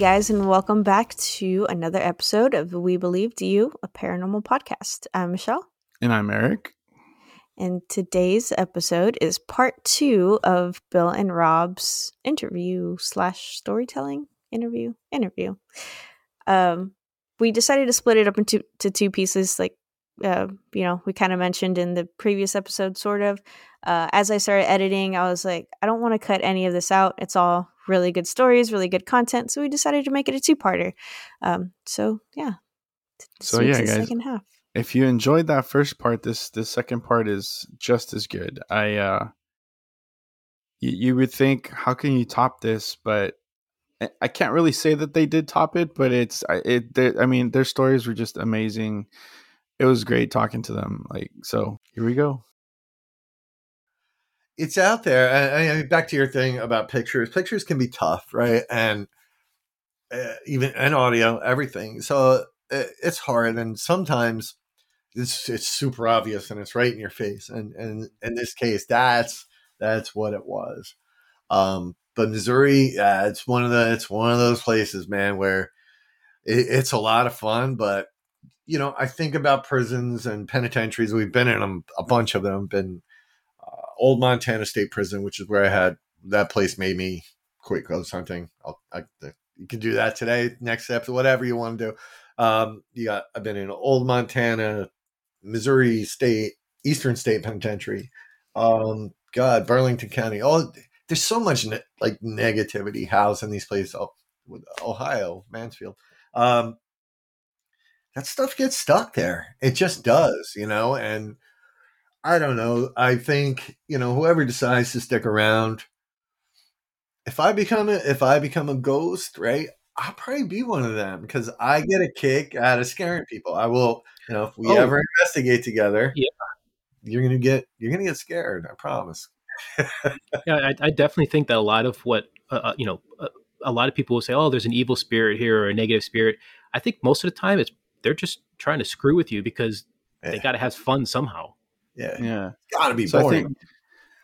Guys, and welcome back to another episode of We Believe Do You, a paranormal podcast. I'm Michelle. And I'm Eric. And today's episode is part two of Bill and Rob's interview slash storytelling interview interview. Um, we decided to split it up into to two pieces, like uh, you know, we kind of mentioned in the previous episode, sort of. Uh, as I started editing, I was like, I don't want to cut any of this out. It's all really good stories, really good content. So we decided to make it a two-parter. Um, so yeah. So yeah, guys. Second half. If you enjoyed that first part, this this second part is just as good. I uh, you, you would think, how can you top this? But I can't really say that they did top it, but it's it. I mean, their stories were just amazing it was great talking to them. Like, so here we go. It's out there. I, I back to your thing about pictures. Pictures can be tough, right? And uh, even and audio, everything. So uh, it's hard, and sometimes it's it's super obvious and it's right in your face. And and in this case, that's that's what it was. Um, but Missouri, yeah, it's one of the it's one of those places, man, where it, it's a lot of fun, but you know, I think about prisons and penitentiaries. We've been in them, a bunch of them. Been uh, Old Montana State Prison, which is where I had that place made me quit ghost hunting. I'll, I, you can do that today, next step, whatever you want to do. Um, you got I've been in Old Montana, Missouri State, Eastern State Penitentiary. Um, God, Burlington County. Oh, there's so much ne- like negativity housed in these places. Oh, Ohio, Mansfield. Um, that stuff gets stuck there. It just does, you know, and I don't know. I think, you know, whoever decides to stick around, if I become a if I become a ghost, right? I'll probably be one of them because I get a kick out of scaring people. I will, you know, if we oh. ever investigate together, yeah. you're gonna get you're gonna get scared. I promise. yeah, I, I, definitely think that a lot of what uh, uh you know, uh, a lot of people will say, "Oh, there's an evil spirit here or a negative spirit." I think most of the time it's they're just trying to screw with you because yeah. they got to have fun somehow. Yeah, yeah, gotta be so boring. I think,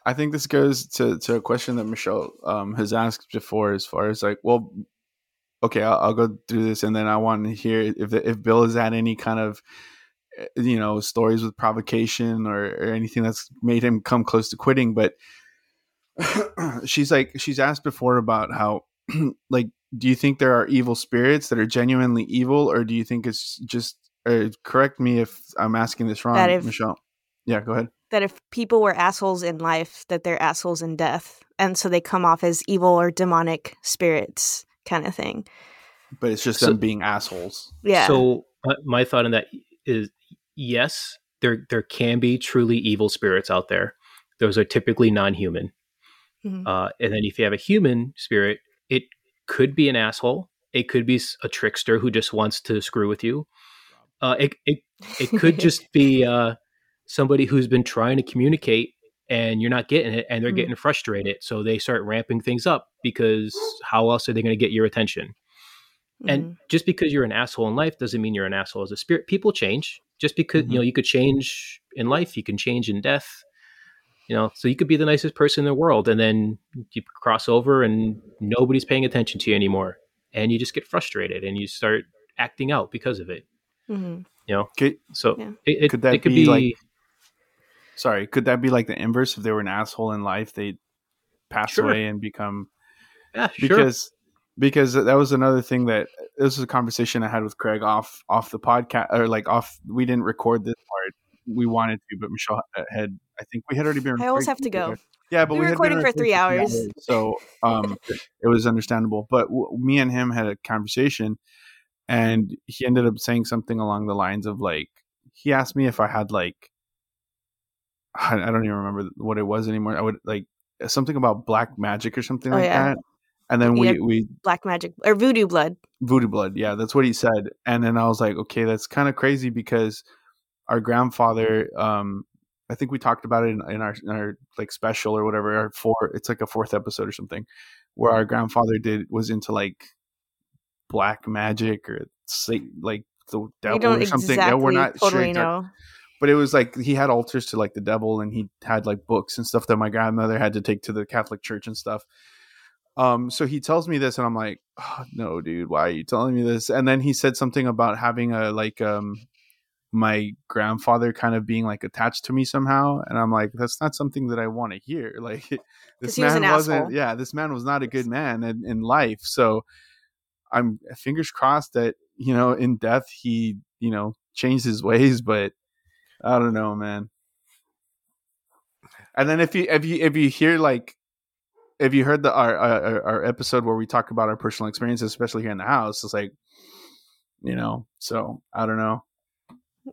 I think this goes to to a question that Michelle um, has asked before, as far as like, well, okay, I'll, I'll go through this, and then I want to hear if if Bill has had any kind of eh, you know stories with provocation or, or anything that's made him come close to quitting but she's like she's asked before about how like do you think there are evil spirits that are genuinely evil or do you think it's just uh, correct me if i'm asking this wrong if, michelle yeah go ahead that if people were assholes in life that they're assholes in death and so they come off as evil or demonic spirits kind of thing but it's just so, them being assholes yeah so uh, my thought on that is yes there there can be truly evil spirits out there those are typically non-human mm-hmm. uh, and then if you have a human spirit it could be an asshole. It could be a trickster who just wants to screw with you. Uh, it, it, it could just be uh, somebody who's been trying to communicate and you're not getting it and they're mm. getting frustrated. So they start ramping things up because how else are they going to get your attention? Mm. And mm-hmm. just because you're an asshole in life doesn't mean you're an asshole as a spirit. People change. Just because, mm-hmm. you know, you could change in life, you can change in death you know so you could be the nicest person in the world and then you cross over and nobody's paying attention to you anymore and you just get frustrated and you start acting out because of it mm-hmm. you know could, so yeah. it, it, could that it could be, be, like sorry could that be like the inverse if they were an asshole in life they pass sure. away and become yeah because sure. because that was another thing that this was a conversation i had with craig off off the podcast or like off we didn't record this part we wanted to but michelle had I think we had already been. I always have to go. Yeah, but we, we recording for three hours. hours. so um, it was understandable. But w- me and him had a conversation, and he ended up saying something along the lines of like, he asked me if I had like, I, I don't even remember what it was anymore. I would like something about black magic or something oh, like yeah. that. And then we, we black magic or voodoo blood. Voodoo blood, yeah, that's what he said. And then I was like, okay, that's kind of crazy because our grandfather um, I think we talked about it in, in, our in our like special or whatever. Our four, it's like a fourth episode or something, where our grandfather did was into like black magic or like the devil or something. Exactly, yeah, we're not totally sure know. But it was like he had altars to like the devil, and he had like books and stuff that my grandmother had to take to the Catholic Church and stuff. um, so he tells me this, and I'm like, oh, no, dude, why are you telling me this? And then he said something about having a like um my grandfather kind of being like attached to me somehow and i'm like that's not something that i want to hear like this man was not yeah this man was not a good man in, in life so i'm fingers crossed that you know in death he you know changed his ways but i don't know man and then if you if you if you hear like if you heard the our, our, our episode where we talk about our personal experiences especially here in the house it's like you know so i don't know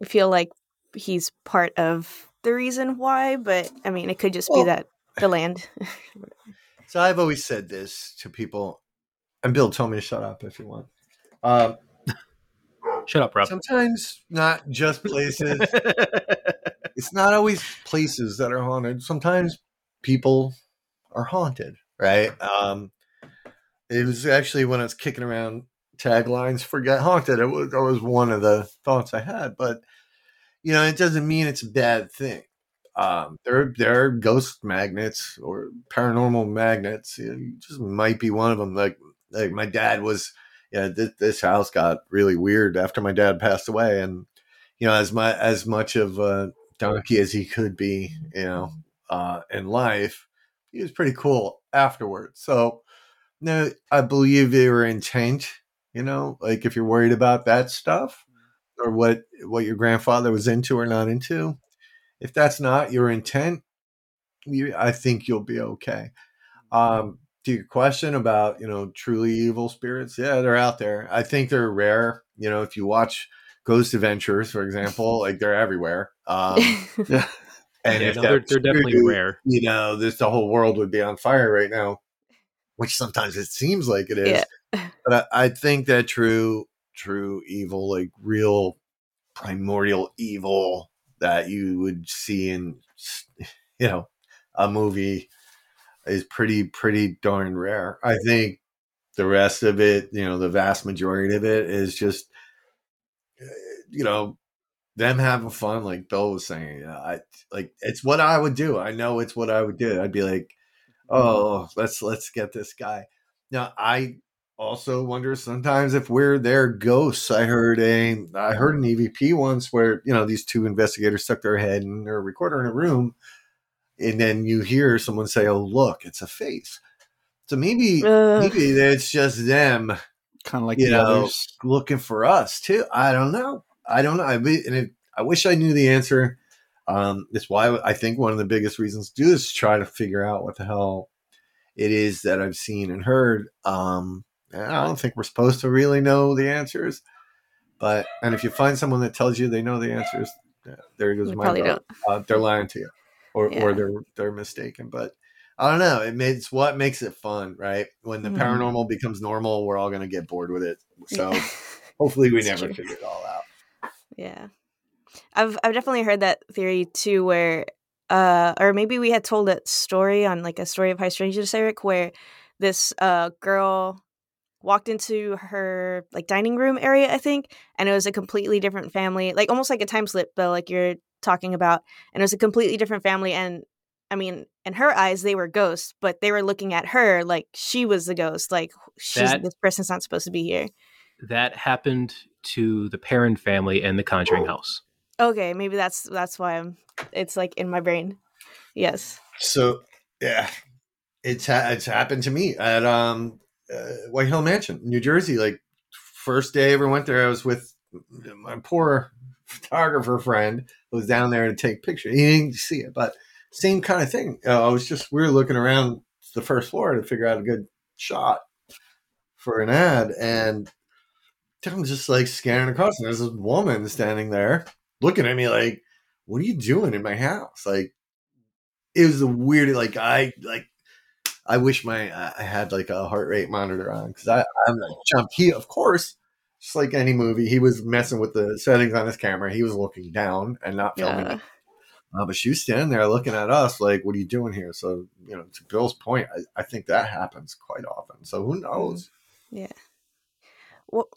I feel like he's part of the reason why, but I mean, it could just well, be that the land. so I've always said this to people, and Bill told me to shut up if you want. Um, shut up, Rob. Sometimes not just places. it's not always places that are haunted. Sometimes people are haunted, right? Um, it was actually when I was kicking around taglines for Get Haunted. It was, that was one of the thoughts I had, but you know, it doesn't mean it's a bad thing. Um, there, there are ghost magnets or paranormal magnets. You, know, you just might be one of them. Like, like my dad was. Yeah, this, this house got really weird after my dad passed away, and you know, as my as much of a donkey as he could be, you know, uh, in life, he was pretty cool afterwards. So, no, I believe they were intent you know like if you're worried about that stuff or what what your grandfather was into or not into if that's not your intent you, i think you'll be okay um to your question about you know truly evil spirits yeah they're out there i think they're rare you know if you watch ghost adventures for example like they're everywhere um yeah. and yeah, no, they're, they're definitely rare you know this the whole world would be on fire right now which sometimes it seems like it is yeah but I, I think that true, true evil, like real primordial evil that you would see in, you know, a movie is pretty, pretty darn rare. I think the rest of it, you know, the vast majority of it is just, eh, you know, them having fun, like Bill was saying. I like it's what I would do. I know it's what I would do. I'd be like, mm-hmm. oh, let's let's get this guy. Now I also wonder sometimes if we're their ghosts. I heard a I heard an EVP once where you know these two investigators stuck their head in their recorder in a room, and then you hear someone say, "Oh, look, it's a face." So maybe uh, maybe it's just them, kind of like you know others. looking for us too. I don't know. I don't know. I and it, I wish I knew the answer. Um, that's why I think one of the biggest reasons to do this is try to figure out what the hell it is that I've seen and heard. Um, I don't think we're supposed to really know the answers. But and if you find someone that tells you they know the answers, there goes my vote. Uh, they're lying to you, or yeah. or they're they're mistaken. But I don't know. It makes what makes it fun, right? When the mm. paranormal becomes normal, we're all going to get bored with it. So hopefully, we never true. figure it all out. Yeah, I've I've definitely heard that theory too, where uh, or maybe we had told that story on like a story of high strangeness, Eric, where this uh girl walked into her like dining room area, I think, and it was a completely different family, like almost like a time slip, but like you're talking about, and it was a completely different family. And I mean, in her eyes, they were ghosts, but they were looking at her like she was the ghost, like she's that, this person's not supposed to be here. That happened to the Perron family and the Conjuring House. Okay, maybe that's that's why I'm. It's like in my brain. Yes. So yeah, it's ha- it's happened to me at um uh, White Hill Mansion, New Jersey. Like first day I ever went there, I was with my poor photographer friend who was down there to take pictures. He didn't see it, but same kind of thing. Uh, I was just we were looking around the first floor to figure out a good shot for an ad, and I'm just like scanning across, and there's this woman standing there looking at me like, "What are you doing in my house?" Like it was the weirdest. Like I like I wish my I had like a heart rate monitor on because I I'm like jump. He of course, just like any movie, he was messing with the settings on his camera. He was looking down and not filming. Yeah. Uh, but she was standing there looking at us like, "What are you doing here?" So you know, to Bill's point, I, I think that happens quite often. So who knows? Yeah. Well,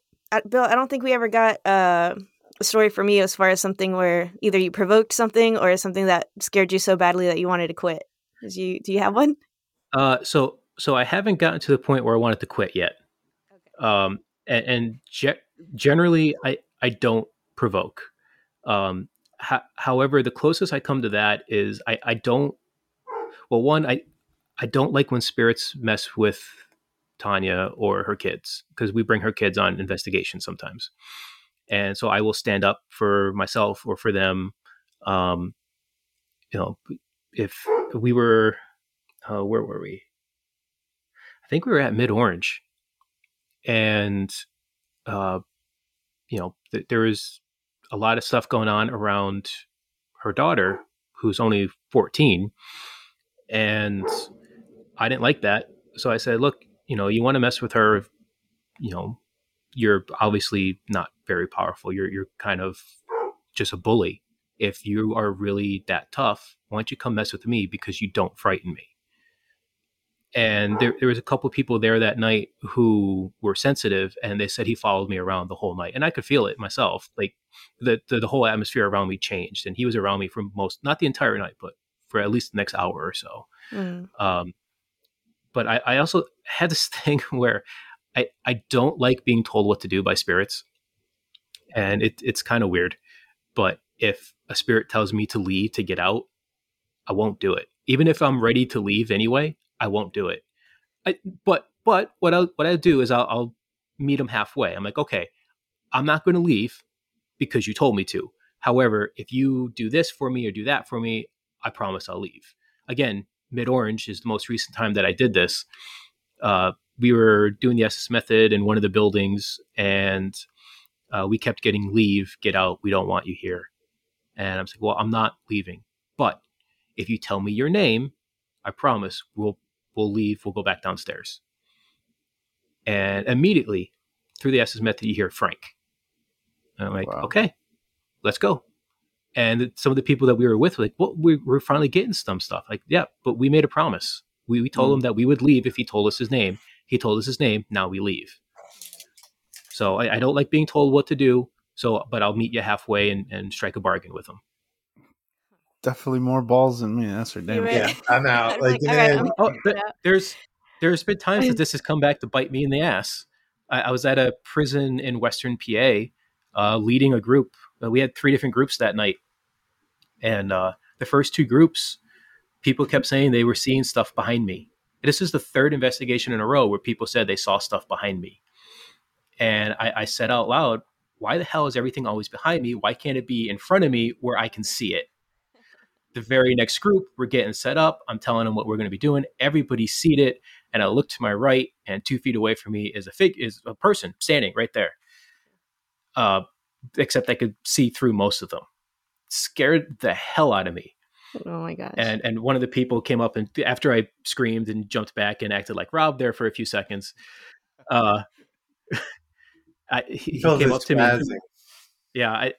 Bill, I don't think we ever got uh, a story for me as far as something where either you provoked something or something that scared you so badly that you wanted to quit. Did you do you have one? Uh, so so I haven't gotten to the point where I wanted to quit yet. Okay. Um, and, and ge- generally, I I don't provoke. Um, however, the closest I come to that is I I don't. Well, one I I don't like when spirits mess with Tanya or her kids because we bring her kids on investigation sometimes, and so I will stand up for myself or for them. Um, you know, if we were, uh, where were we? I think we were at Mid Orange, and uh, you know, th- there was a lot of stuff going on around her daughter, who's only fourteen, and I didn't like that. So I said, "Look, you know, you want to mess with her, you know, you're obviously not very powerful. You're you're kind of just a bully. If you are really that tough, why don't you come mess with me because you don't frighten me?" And there, there was a couple of people there that night who were sensitive and they said he followed me around the whole night and i could feel it myself like the, the, the whole atmosphere around me changed and he was around me for most not the entire night but for at least the next hour or so mm. um, but I, I also had this thing where I, I don't like being told what to do by spirits and it, it's kind of weird but if a spirit tells me to leave to get out i won't do it even if i'm ready to leave anyway I won't do it. I, but but what I what I do is I'll, I'll meet them halfway. I'm like, okay, I'm not going to leave because you told me to. However, if you do this for me or do that for me, I promise I'll leave. Again, Mid Orange is the most recent time that I did this. Uh, we were doing the Estes method in one of the buildings, and uh, we kept getting leave, get out, we don't want you here. And I'm like, well, I'm not leaving. But if you tell me your name, I promise we'll we'll leave, we'll go back downstairs. And immediately through the Estes method, you hear Frank. And I'm like, wow. okay, let's go. And some of the people that we were with were like, well, we, are finally getting some stuff. Like, yeah, but we made a promise. We, we told mm. him that we would leave if he told us his name. He told us his name. Now we leave. So I, I don't like being told what to do. So, but I'll meet you halfway and, and strike a bargain with him definitely more balls than me. That's for damn right. Yeah, I'm out. like, like oh, there's there's been times that this has come back to bite me in the ass. I, I was at a prison in Western PA, uh, leading a group. Uh, we had three different groups that night, and uh, the first two groups, people kept saying they were seeing stuff behind me. This is the third investigation in a row where people said they saw stuff behind me, and I, I said out loud, "Why the hell is everything always behind me? Why can't it be in front of me where I can see it?" The very next group, we're getting set up. I'm telling them what we're going to be doing. Everybody's seated, and I look to my right, and two feet away from me is a fig is a person standing right there. Uh, except I could see through most of them. Scared the hell out of me. Oh my gosh! And and one of the people came up and after I screamed and jumped back and acted like Rob there for a few seconds, uh, I, he, he came up to me. Yeah, I,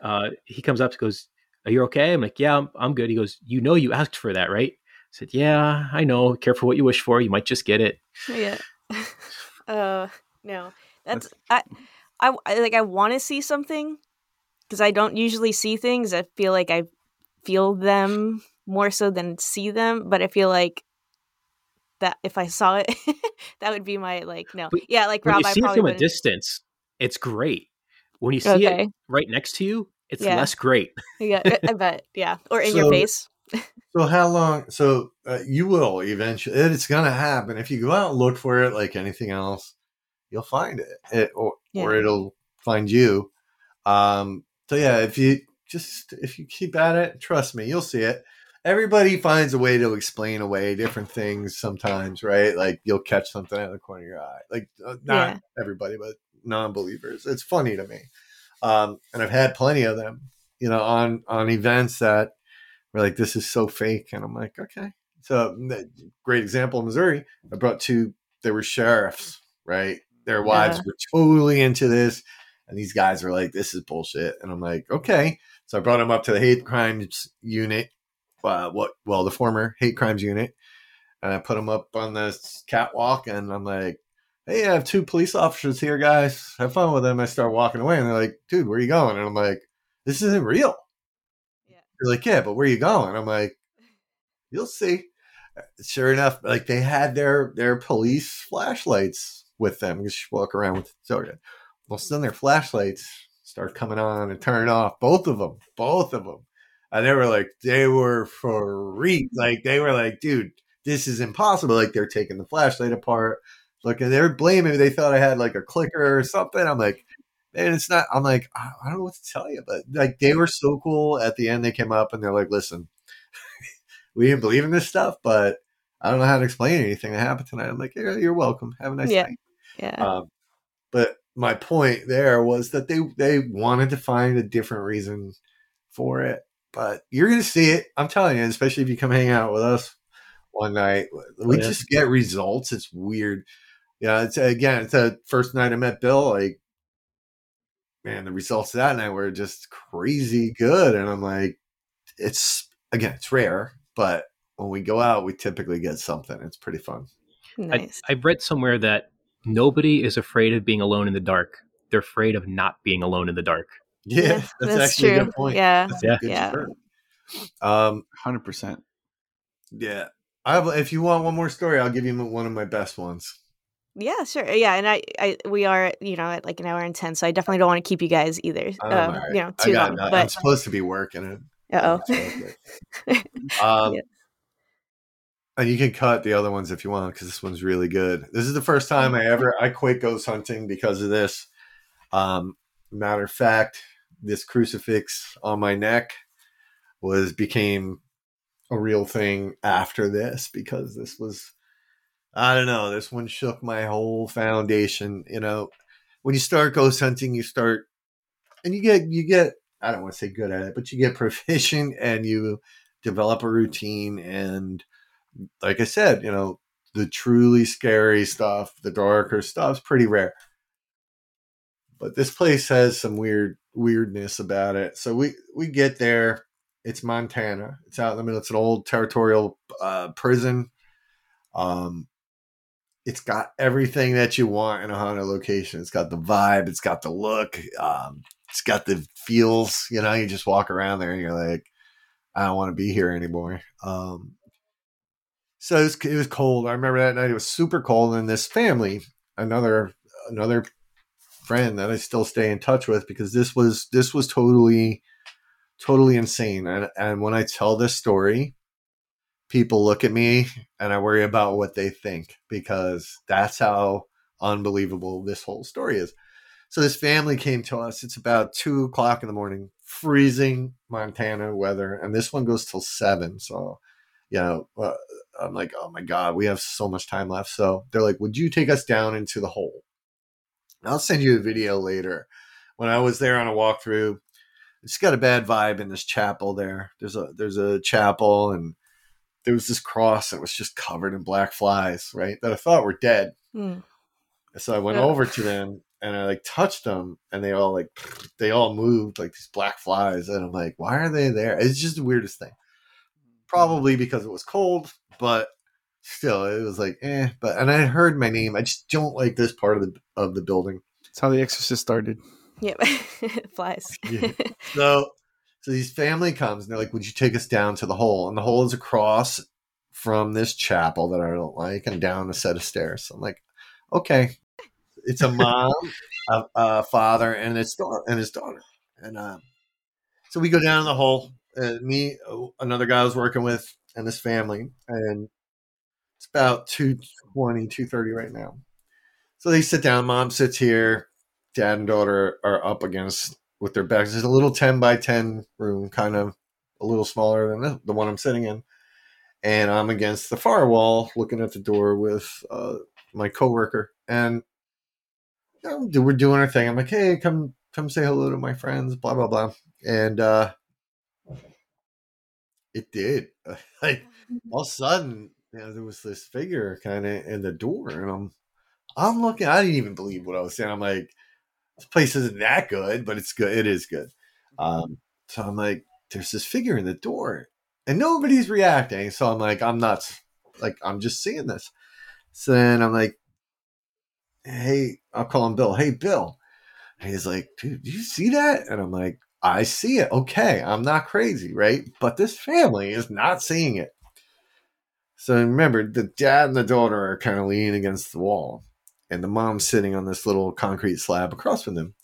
uh, he comes up and goes, are you okay? I'm like, yeah, I'm, I'm good. He goes, you know, you asked for that, right? I said, yeah, I know. Careful what you wish for. You might just get it. Yeah. uh, no, that's, I, I, I like, I want to see something because I don't usually see things. I feel like I feel them more so than see them, but I feel like that if I saw it, that would be my like no, but yeah, like Rob. When you I see it from a distance, it's great. When you see okay. it right next to you, it's yeah. less great. yeah, I bet. Yeah, or in so, your face. so how long? So uh, you will eventually. It's gonna happen if you go out and look for it, like anything else. You'll find it, it or yeah. or it'll find you. Um. So yeah, if you just if you keep at it, trust me, you'll see it. Everybody finds a way to explain away different things sometimes, right? Like you'll catch something out of the corner of your eye. Like uh, not yeah. everybody, but non-believers. It's funny to me. Um, and I've had plenty of them, you know, on on events that were like, this is so fake. And I'm like, okay. So great example in Missouri. I brought two, they were sheriffs, right? Their wives yeah. were totally into this. And these guys were like, this is bullshit. And I'm like, okay. So I brought them up to the hate crimes unit. Uh, what, well, the former hate crimes unit. And I put them up on this catwalk and I'm like, hey, I have two police officers here, guys. Have fun with them. I start walking away, and they're like, dude, where are you going? And I'm like, this isn't real. Yeah. They're like, yeah, but where are you going? I'm like, you'll see. sure enough, like they had their their police flashlights with them. You should walk around with so well, then their flashlights start coming on and turning off. Both of them, both of them, and they were like, they were for freaked. Like they were like, dude, this is impossible. Like they're taking the flashlight apart. Look, and they're blaming me. They thought I had like a clicker or something. I'm like, and it's not. I'm like, I don't know what to tell you, but like they were so cool. At the end, they came up and they're like, listen, we didn't believe in this stuff, but I don't know how to explain anything that happened tonight. I'm like, yeah, you're welcome. Have a nice Yeah. night. Yeah. Um, but my point there was that they they wanted to find a different reason for it. But you're gonna see it. I'm telling you, especially if you come hang out with us one night. We Oh, yeah. just get results. It's weird. Yeah, it's again, it's the first night I met Bill. Like, man, the results of that night were just crazy good. And I'm like, it's again, it's rare, but when we go out, we typically get something. It's pretty fun. nice. I, I've read somewhere that nobody is afraid of being alone in the dark. They're afraid of not being alone in the dark. Yeah, Yeah, that's, that's actually a good point. Yeah. That's a Yeah. good Yeah. term. Um, Hundred percent. yeah. I have, if you want one more story, I'll give you one of my best ones. Yeah, sure. Yeah, and I, I, we are, you know, at like an hour and ten, so I definitely don't want to keep you guys either. Uh, all right. You know, I too got long. that. I'm But supposed to be working it. uh oh. Um, Yeah. And you can cut the other ones if you want because this one's really good. This is the first time I ever I quit ghost hunting because of this. Um, matter of fact, this crucifix on my neck was became a real thing after this because this was I don't know, this one shook my whole foundation. You know, when you start ghost hunting, you start and you get you get I don't want to say good at it, but you get proficient and you develop a routine and like I said, you know, the truly scary stuff, the darker stuff's pretty rare. But this place has some weird weirdness about it. So we we get there. It's Montana. It's out in the middle. It's an old territorial uh, prison. Um, it's got everything that you want in a haunted location. It's got the vibe. It's got the look. Um, it's got the feels. You know, you just walk around there and you're like, I don't want to be here anymore. Um, so it was, it was cold. I remember that night. It was super cold, and this family, another another friend that I still stay in touch with because this was this was totally totally insane. And and when I tell this story, people look at me and I worry about what they think because that's how unbelievable this whole story is. So this family came to us. It's about two o'clock in the morning, freezing Montana weather, and this one goes till seven. So, you know, uh, I'm like, oh my god, we have so much time left. So they're like, would you take us down into the hole? I'll send you a video later. When I was there on a walkthrough, it's got a bad vibe in this chapel there. There's a there's a chapel and there was this cross that was just covered in black flies, right? That I thought were dead. Hmm. So I went Yeah. over to them and I like touched them and they all like they all moved like these black flies and I'm like, why are they there? It's just the weirdest thing. Probably because it was cold, but still it was like eh. But and I heard my name. I just don't like this part of the of the building. That's how The Exorcist started. Yep. Flies. Yeah. So so these family comes and they're like, Would you take us down to the hole? And the hole is across from this chapel that I don't like and down a set of stairs. So I'm like, okay. It's a mom, a, a father, and his daughter and his daughter. And uh, so we go down the hole. Uh, me, another guy I was working with, and this family, and it's about 220, 230 right now. So they sit down. Mom sits here. Dad and daughter are up against with their backs. It's a little 10 by 10 room, kind of a little smaller than the, the one I'm sitting in. And I'm against the far wall looking at the door with uh, my coworker. And you know, we're doing our thing. I'm like, hey, come come say hello to my friends, blah, blah, blah. And uh, it did. like, all of a sudden, you know, there was this figure kind of in the door. And I'm, I'm looking, I didn't even believe what I was saying. I'm like, this place isn't that good, but it's good. It is good. Um, so I'm like, there's this figure in the door, and nobody's reacting. So I'm like, I'm nuts. Like I'm just seeing this. So then I'm like, hey, I'll call him Bill. Hey, Bill. And he's like, dude, do you see that? And I'm like, I see it. Okay, I'm not crazy, right? But this family is not seeing it. So remember, the dad and the daughter are kind of leaning against the wall, and the mom's sitting on this little concrete slab across from them.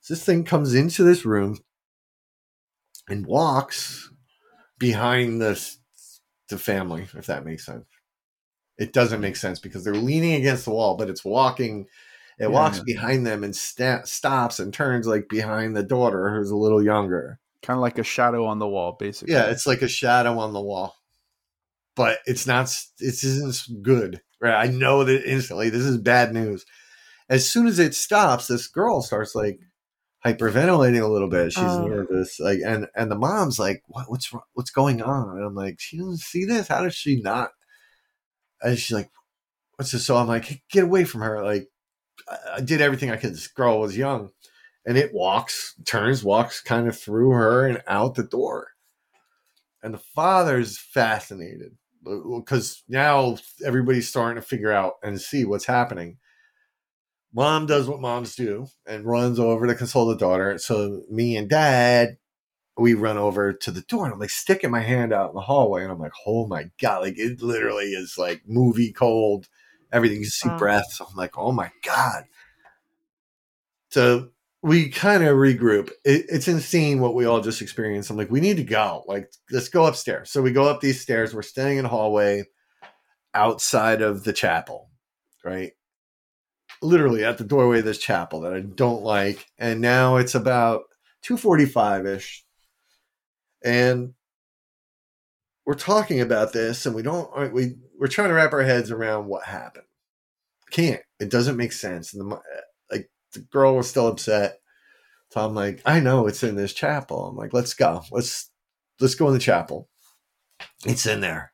So this thing comes into this room and walks behind the the family, if that makes sense. It doesn't make sense because they're leaning against the wall, but it's walking. It Yeah, walks behind them and stops and turns like behind the daughter who's a little younger. Kind of like a shadow on the wall, basically. Yeah, it's like a shadow on the wall, but it's not. It isn't good, right? I know that instantly. This is bad news. As soon as it stops, this girl starts like hyperventilating a little bit. She's Oh. nervous, like, and and the mom's like, "What? What's wrong- what's going on?" And I'm like, "She doesn't see this. How does she not?" And she's like, "What's this?" So I'm like, "Hey, "Get away from her!" Like, I did everything I could. This girl was young, and it walks, turns, walks kind of through her and out the door. And the father's fascinated because now everybody's starting to figure out and see what's happening. Mom does what moms do and runs over to console the daughter. So me and dad, we run over to the door and I'm like sticking my hand out in the hallway and I'm like, oh my God, like it literally is like movie cold. Everything you see Wow. breaths. I'm like, oh my God. So we kind of regroup. It, it's insane what we all just experienced. I'm like, we need to go. Like, let's go upstairs. So we go up these stairs. We're staying in a hallway outside of the chapel, right? Literally at the doorway of this chapel that I don't like. And now it's about 245 ish. And we're talking about this and we don't, we, we're trying to wrap our heads around what happened. Can't. It doesn't make sense. And the, the girl was still upset. So I'm like, I know it's in this chapel. I'm like, let's go. Let's let's go in the chapel. It's in there.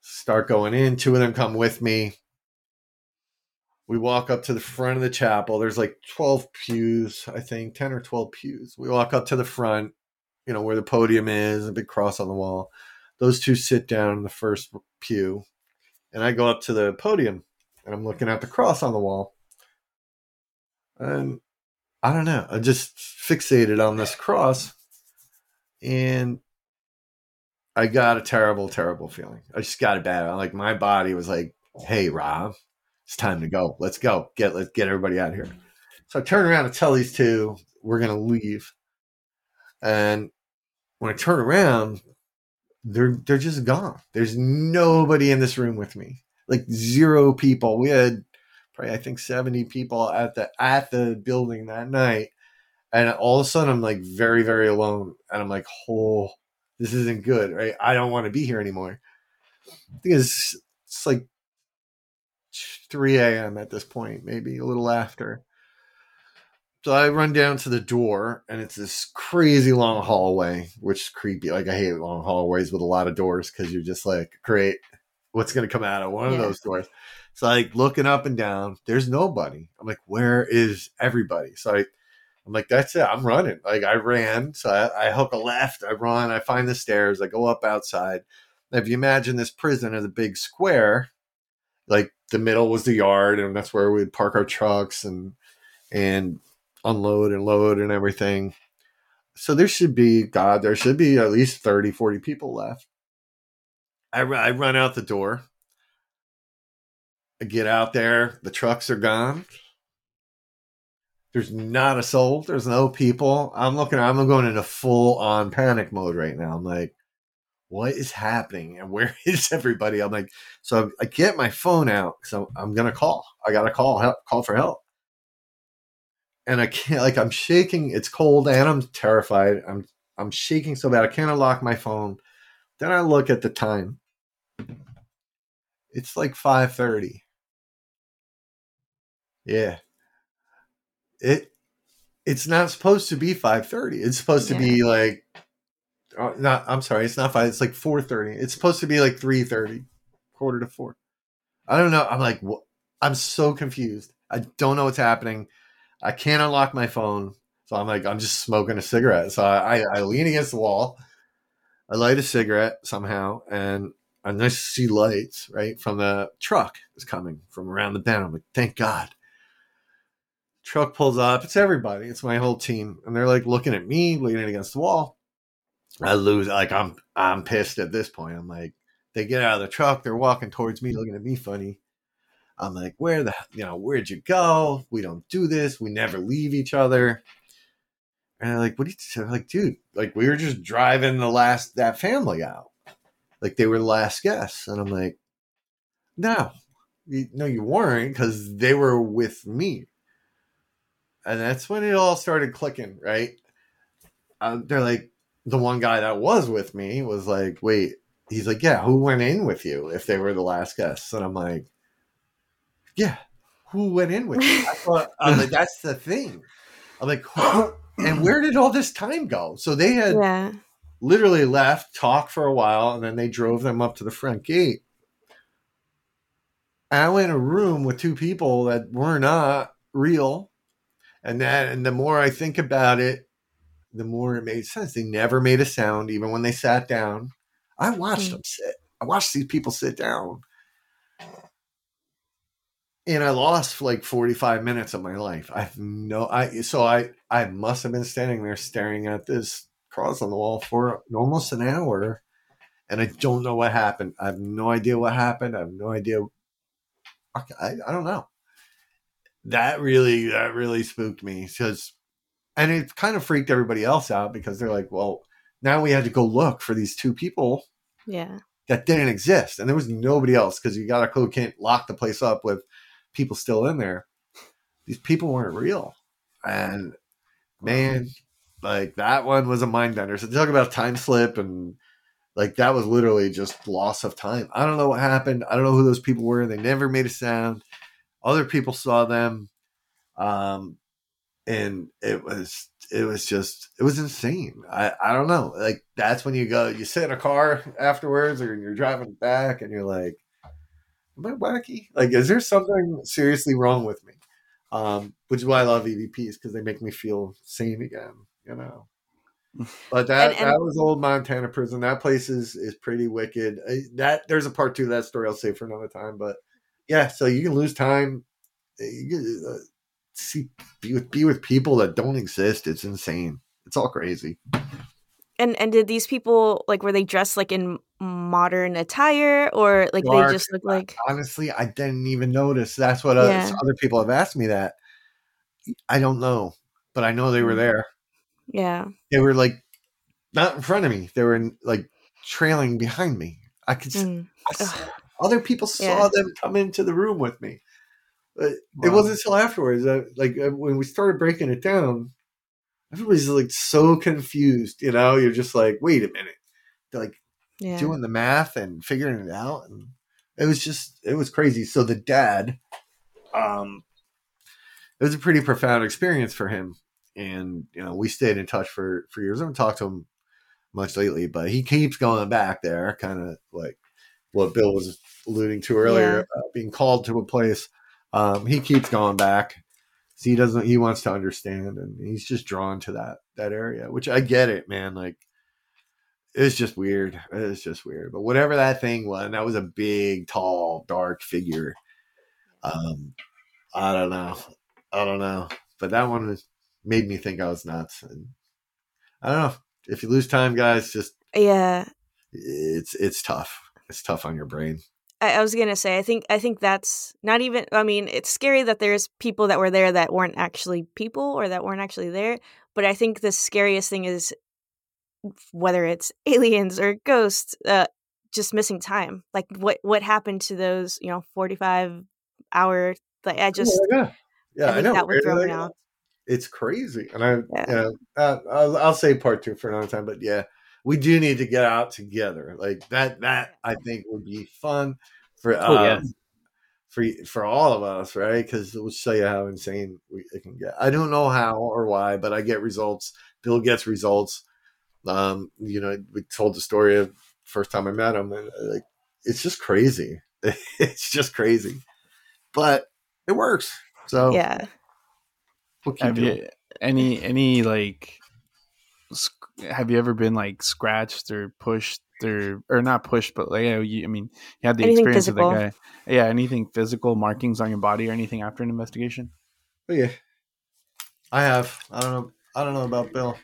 Start going in. Two of them come with me. We walk up to the front of the chapel. There's like 12 pews, I think, 10 or 12 pews. We walk up to the front, you know, where the podium is, a big cross on the wall. Those two sit down in the first pew. And I go up to the podium and I'm looking at the cross on the wall. And I don't know. I just fixated on this cross and I got a terrible, terrible feeling. I just got it bad. I'm Like my body was like, hey, Rob, it's time to go. Let's go. Get let's get everybody out here. So I turn around and tell these two we're gonna leave. And when I turn around, they're they're just gone. There's nobody in this room with me. Like zero people. We had probably I think 70 people at the at the building that night. And all of a sudden I'm like very, very alone. And I'm like, oh, this isn't good, right? I don't want to be here anymore. I think it's it's like 3 a.m. at this point, maybe a little after. So I run down to the door, and it's this crazy long hallway, which is creepy. Like I hate long hallways with a lot of doors because you're just like, great, what's going to come out of one of those doors? So like looking up and down, there's nobody. I'm like, where is everybody? So I, I'm like, that's it. I'm running. Like I ran. So I, I hook a left. I run. I find the stairs. I go up outside. If you imagine this prison as a big square, like the middle was the yard, and that's where we'd park our trucks and and unload and load and everything. So there should be, God, there should be at least 30, 40 people left. I, I run out the door. Get out there. The trucks are gone. There's not a soul. There's no people. I'm looking, I'm going into full on panic mode right now. I'm like, what is happening? And where is everybody? I'm like, so I get my phone out because I'm, I'm to call. I got to call, help, call for help. And I can't, like, I'm shaking. It's cold and I'm terrified. I'm, I'm shaking so bad. I can't unlock my phone. Then I look at the time. It's like 5:30. Yeah. It it's not supposed to be 5:30. It's supposed to be like uh, not I'm sorry, it's not 5, it's like 4:30. It's supposed to be like 3:30, quarter to 4. I don't know. I'm like I'm so confused. I don't know what's happening. I can't unlock my phone. So I'm like I'm just smoking a cigarette. So I I, I lean against the wall. I light a cigarette somehow and and I see lights right from the truck is coming from around the bend. I'm like, thank God. Truck pulls up. It's everybody. It's my whole team, and they're like looking at me, leaning against the wall. I lose. Like I'm, I'm pissed at this point. I'm like, They get out of the truck. They're walking towards me, looking at me funny. I'm like, where the, you know, where'd you go? We don't do this. We never leave each other. And they're like, what do you, like, dude, like we were just driving the last, that family out. Like they were the last guests. And I'm like, no, no, you weren't because they were with me. And that's when it all started clicking, right? Uh, they're like, the one guy that was with me was like, wait, he's like, yeah, who went in with you if they were the last guests? And I'm like, yeah, who went in with you? I thought, I'm like, that's the thing. I'm like, and where did all this time go? So they had Yeah. literally left, talked for a while, and then they drove them up to the front gate. And I went in a room with two people that were not real. And that and the more I think about it, the more it made sense. They never made a sound, even when they sat down. I watched Hmm. them sit. I watched these people sit down. And I lost like 45 minutes of my life. I have no I so I I must have been standing there staring at this cross on the wall for almost an hour. And I don't know what happened. I have no idea what happened. I have no idea. I, I don't know. That really, that really spooked me because, and it kind of freaked everybody else out because they're like, well, now we had to go look for these two people Yeah. that didn't exist. And there was nobody else because you got a code can't lock the place up with people still in there. These people weren't real. And man, like that one was a mind bender. So talk about time slip and like that was literally just loss of time. I don't know what happened. I don't know who those people were. They never made a sound. Other people saw them. Um and it was it was just it was insane. I, I don't know. Like that's when you go you sit in a car afterwards or you're driving back and you're like, Am I wacky? Like is there something seriously wrong with me? Um, which is why I love EVPs because they make me feel sane again, you know. But that And- and- that was old Montana prison. That place is is pretty wicked. That there's a part two of that story I'll save for another time. But yeah, so you can lose time. You can, uh, see be with be with people that don't exist. It's insane. It's all crazy. And and did these people like were they dressed like in modern attire or like Dark. they just look like Honestly, I didn't even notice. That's what Yeah. other people have asked me that. I don't know, but I know they were Mm. there. yeah. They were like not in front of me. They were in, like trailing behind me. I could. Mm. I other people saw Yeah. them come into the room with me. But it wasn't until afterwards. That, like uh, when we started breaking it down, everybody's like so confused. You know, you're just like, wait a minute. They're like Yeah. doing the math and figuring it out, and it was just it was crazy. So the dad, um, it was a pretty profound experience for him, and you know we stayed in touch for for years. I haven't talked to him much lately, but he keeps going back there, kind of like what Bill was alluding to earlier, uh, being called to a place. Um, he keeps going back. So he doesn't. He wants to understand, and he's just drawn to that that area. Which I get it, man. Like it's just weird. It's just weird. But whatever that thing was, and that was a big, tall, dark figure. Um, I don't know. I don't know. But that one was, made me think I was nuts. And I don't know. If you lose time, guys, just Yeah. it's it's tough. It's tough on your brain. I, I was gonna say, I think I think that's not even. I mean, it's scary that there's people that were there that weren't actually people or that weren't actually there. But I think the scariest thing is whether it's aliens or ghosts, uh, just missing time. Like what what happened to those? You know, forty five hour. Like I just yeah, yeah, I I, know. that would throw me off. It's crazy, and I, Yeah. you know, uh, I'll, I'll say part two for another time. But yeah, we do need to get out together. Like that. That I think would be fun for uh, Oh, yeah. for for all of us, right? Because it will show you how insane we, it can get. I don't know how or why, but I get results. Bill gets results. Um, you know, we told the story of first time I met him, and uh, like it's just crazy. it's just crazy, but it works. So yeah. we'll keep Have doing you any any like? Sc- Have you ever been like scratched or pushed or or not pushed, but like you, know, you I mean, you had the Anything experience physical. with that guy. Yeah, anything physical markings on your body or anything after an investigation? But yeah, I have. I don't know. I don't know about Bill.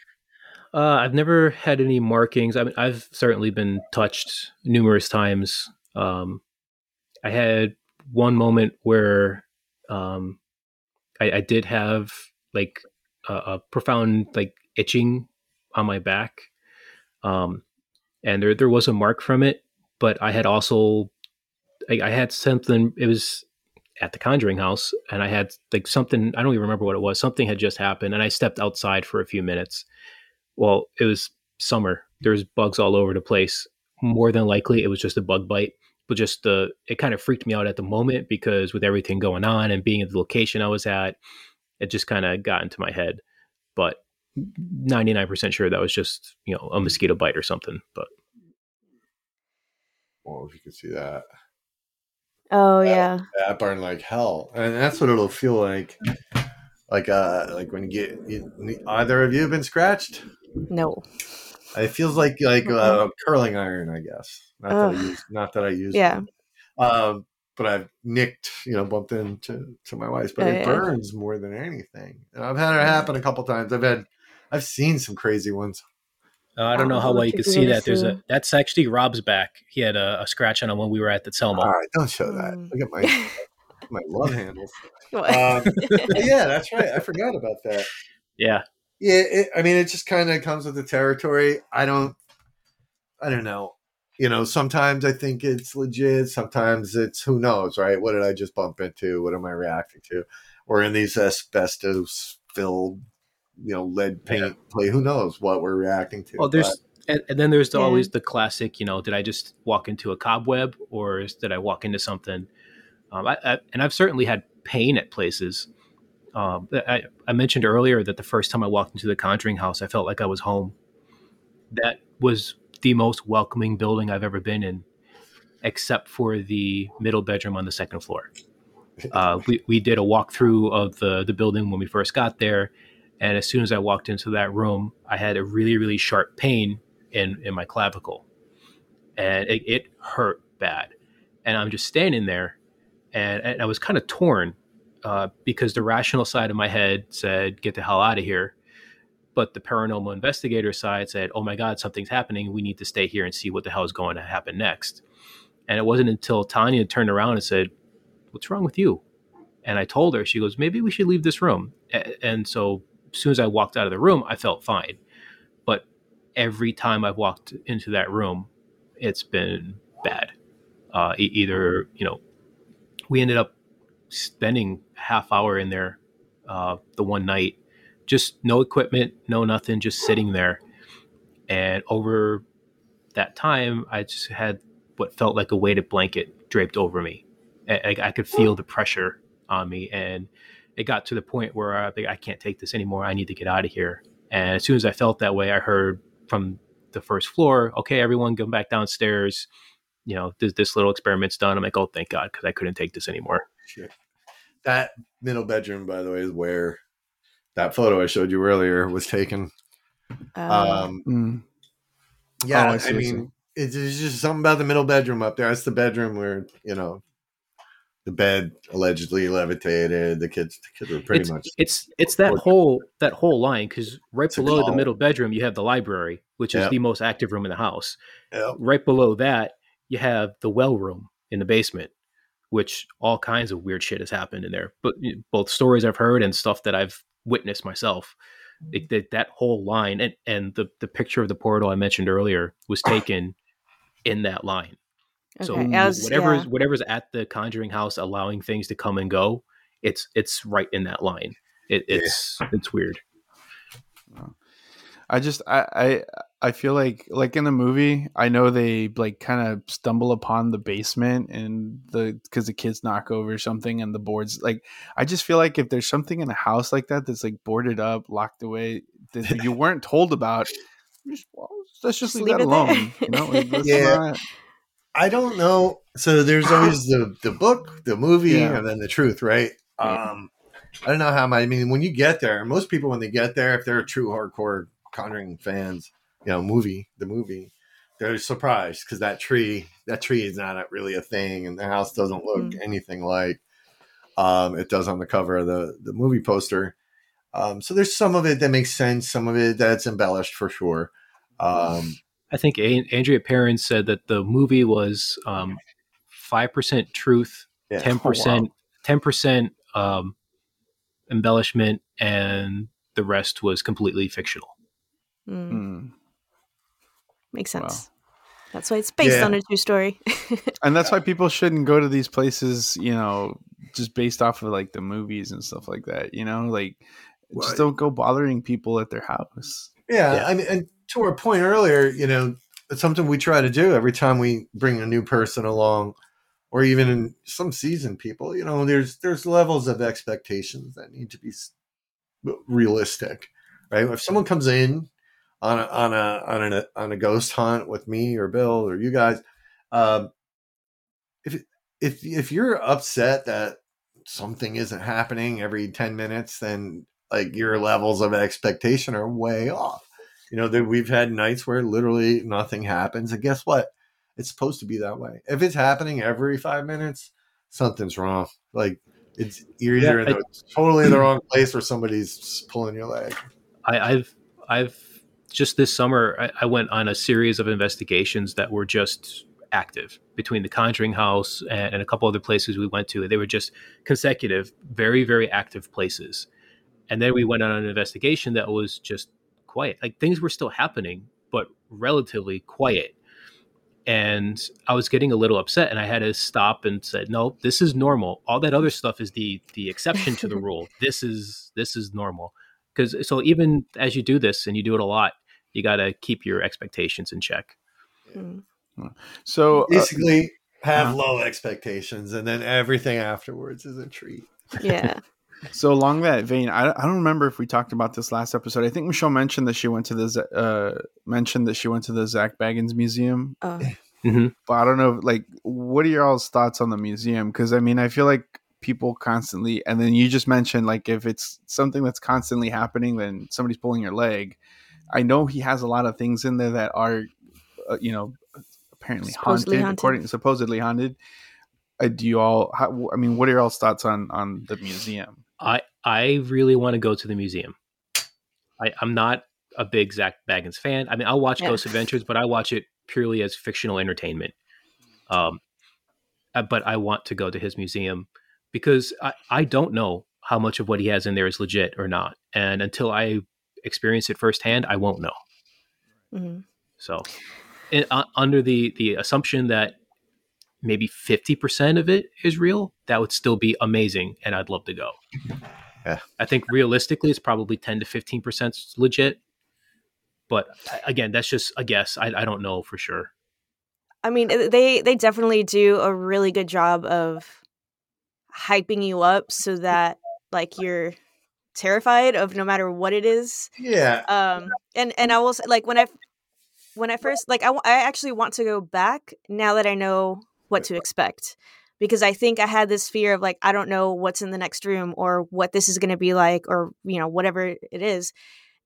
Uh, I've never had any markings. I mean, I've certainly been touched numerous times. Um, I had one moment where um, I, I, did have like a, a, profound like itching on my back, um, and there there was a mark from it. But I had also I, I had something. It was at the Conjuring House, and I had like something. I don't even remember what it was. Something had just happened, and I stepped outside for a few minutes. Well, it was summer. There's bugs all over the place. More than likely, it was just a bug bite. But just the it kind of freaked me out at the moment because with everything going on and being at the location I was at, it just kind of got into my head. But 99% sure that was just you know a mosquito bite or something. But well, if you could see that. Oh yeah. That burned like hell, and that's what it'll feel like. Like uh, like when you get you, either of you have been scratched. No. It feels like like uh, curling iron, I guess. Not that I use. Not that I use. Yeah. Um, but I've nicked, you know, bumped into to my wife, but Oh, it yeah. burns more than anything. And I've had it happen a couple times. I've had, I've seen some crazy ones. uh, I don't know Oh, how well you what could see that. There's a that's actually Rob's back. He had a, a scratch on him when we were at the Selma. All right, don't show that. Mm. Look at my my love handles. Um, yeah, that's right. I forgot about that. Yeah, Yeah, it, I mean, it just kind of comes with the territory. I don't, I don't know. You know, sometimes I think it's legit. Sometimes it's who knows, right? What did I just bump into? What am I reacting to? We're in these asbestos filled, you know, lead paint play. Who knows what we're reacting to? Well, there's and, and then there's the, Yeah. always the classic. You know, did I just walk into a cobweb or is- did I walk into something? Um, I, I, and I've certainly had pain at places. Um, I, I mentioned earlier that the first time I walked into the Conjuring House, I felt like I was home. That was the most welcoming building I've ever been in, except for the middle bedroom on the second floor. Uh, we, we did a walkthrough of the, the building when we first got there. And as soon as I walked into that room, I had a really, really sharp pain in, in my clavicle. And it, it hurt bad. And I'm just standing there and, and I was kind of torn uh, because the rational side of my head said, get the hell out of here. But the paranormal investigator side said, oh my God, something's happening. We need to stay here and see what the hell is going to happen next. And it wasn't until Tanya turned around and said, what's wrong with you? And I told her, she goes, maybe we should leave this room. And so as soon as I walked out of the room, I felt fine. But every time I've walked into that room, it's been bad. Uh, e- either, you know, we ended up spending half hour in there uh, the one night, just no equipment, no nothing, just sitting there. And over that time, I just had what felt like a weighted blanket draped over me. I, I could feel the pressure on me, and it got to the point where I think I can't take this anymore. I need to get out of here. And as soon as I felt that way, I heard from the first floor, "Okay, everyone, go back downstairs." You know, this, this little experiment's done. I'm like, "Oh, thank God," because I couldn't take this anymore. Shit. That middle bedroom, by the way, is where that photo I showed you earlier was taken. Uh, Um, Mm. yeah, Oh, I I, see what you're mean, it's there's just something about the middle bedroom up there. That's the bedroom where you know the bed allegedly levitated. The kids, the kids were pretty it's, much it's it's that whole that whole line because right It's below the middle bedroom you have the library, which is Yep. the most active room in the house. yeah, Right below that you have the well room in the basement, which all kinds of weird shit has happened in there. But both stories I've heard and stuff that I've witnessed myself. It, that, that whole line and, and the, the picture of the portal I mentioned earlier was taken in that line. So okay. I was, whatever's yeah. whatever's at the Conjuring House allowing things to come and go, it's it's right in that line. It, Yeah. it's it's weird. I just I, I I feel like like in the movie, I know they like kind of stumble upon the basement and the because the kids knock over something and the boards like I just feel like if there's something in a house like that that's like boarded up, locked away that you weren't told about, just, well, let's just, Just leave, leave that it there. alone. You know, like, let's Yeah. not- I don't know. So there's always the the book, the movie, Yeah. and then the truth, right? Um, I don't know how my. I mean, when you get there, most people when they get there, if they're true hardcore Conjuring fans, you know, movie the movie, they're surprised because that tree, that tree is not really a thing, and the house doesn't look Mhm. anything like um, it does on the cover of the the movie poster. Um, so there's some of it that makes sense, some of it that's embellished for sure. Um, I think a- Andrea Perron said that the movie was um, five percent truth, ten percent, ten percent um, embellishment, and the rest was completely fictional. Mm. Mm. Makes Wow. sense. That's why it's based Yeah. on a true story. And that's why people shouldn't go to these places, you know, just based off of like the movies and stuff like that. You know, like Right. just don't go bothering people at their house. Yeah, Yeah. I mean, and to our point earlier, you know, it's something we try to do every time we bring a new person along, or even in some seasoned people. You know, there's there's levels of expectations that need to be realistic, right? If someone comes in on a on a on a on a ghost hunt with me or Bill or you guys, um, if if if you're upset that something isn't happening every 10 minutes then like your levels of expectation are way off you know that we've had nights where literally nothing happens and guess what it's supposed to be that way if it's happening every five minutes something's wrong like it's you're either Yeah, in the, totally in the wrong place or somebody's pulling your leg I, I've I've just this summer I, I went on a series of investigations that were just active between the Conjuring House and, and a couple other places we went to. They were just consecutive, very very active places. And then we went on an investigation that was just quiet. Like things were still happening, but relatively quiet. And I was getting a little upset, and I had to stop and said, "No, this is normal. All that other stuff is the the exception to the rule. This is this is normal." Because so even as you do this and you do it a lot, you got to keep your expectations in check. Mm. So uh, basically have uh-huh. low expectations and then everything afterwards is a treat yeah. So along that vein, I, I don't remember if we talked about this last episode. I think Michelle mentioned that she went to the uh, mentioned that she went to the Zak Bagans Museum, Oh. but I don't know. Like, what are your all's thoughts on the museum? Because I mean, I feel like people constantly, and then you just mentioned like if it's something that's constantly happening, then somebody's pulling your leg. I know he has a lot of things in there that are, uh, you know, apparently Supposedly haunted, haunted. according supposedly haunted. Uh, do you all? How, I mean, what are your all's thoughts on on the museum? I I really want to go to the museum. I, I'm not a big Zak Bagans fan. I mean, I'll watch Yeah. Ghost Adventures, but I watch it purely as fictional entertainment. Um, uh, but I want to go to his museum because I, I don't know how much of what he has in there is legit or not, and until I experience it firsthand, I won't know. Mhm. So, and, uh, under the the assumption that maybe fifty percent of it is real, that would still be amazing, and I'd love to go. Yeah. I think realistically, it's probably ten to fifteen percent legit. But again, that's just a guess. I, I don't know for sure. I mean, they they definitely do a really good job of hyping you up so that like you're terrified of no matter what it is. yeah Um, and and I will say, like when I when I first like I I actually want to go back now that I know what to expect because I think I had this fear of like I don't know what's in the next room or what this is going to be like or you know whatever it is.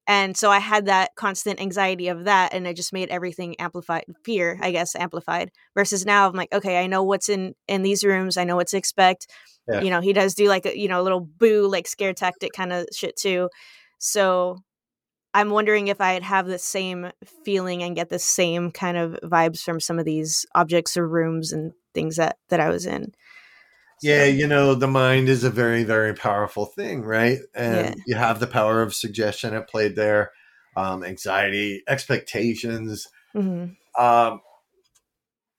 And so I had that constant anxiety of that and it just made everything amplified fear, I guess, amplified. Versus now I'm like, okay, I know what's in in these rooms, I know what to expect. Yeah. You know, he does do like a you know, a little boo like scare tactic kind of shit too. So I'm wondering if I'd have the same feeling and get the same kind of vibes from some of these objects or rooms and things that that I was in. Yeah, you know, the mind is a very, very powerful thing, right? And Yeah. you have the power of suggestion at play there, um, anxiety, expectations. Mhm. Um,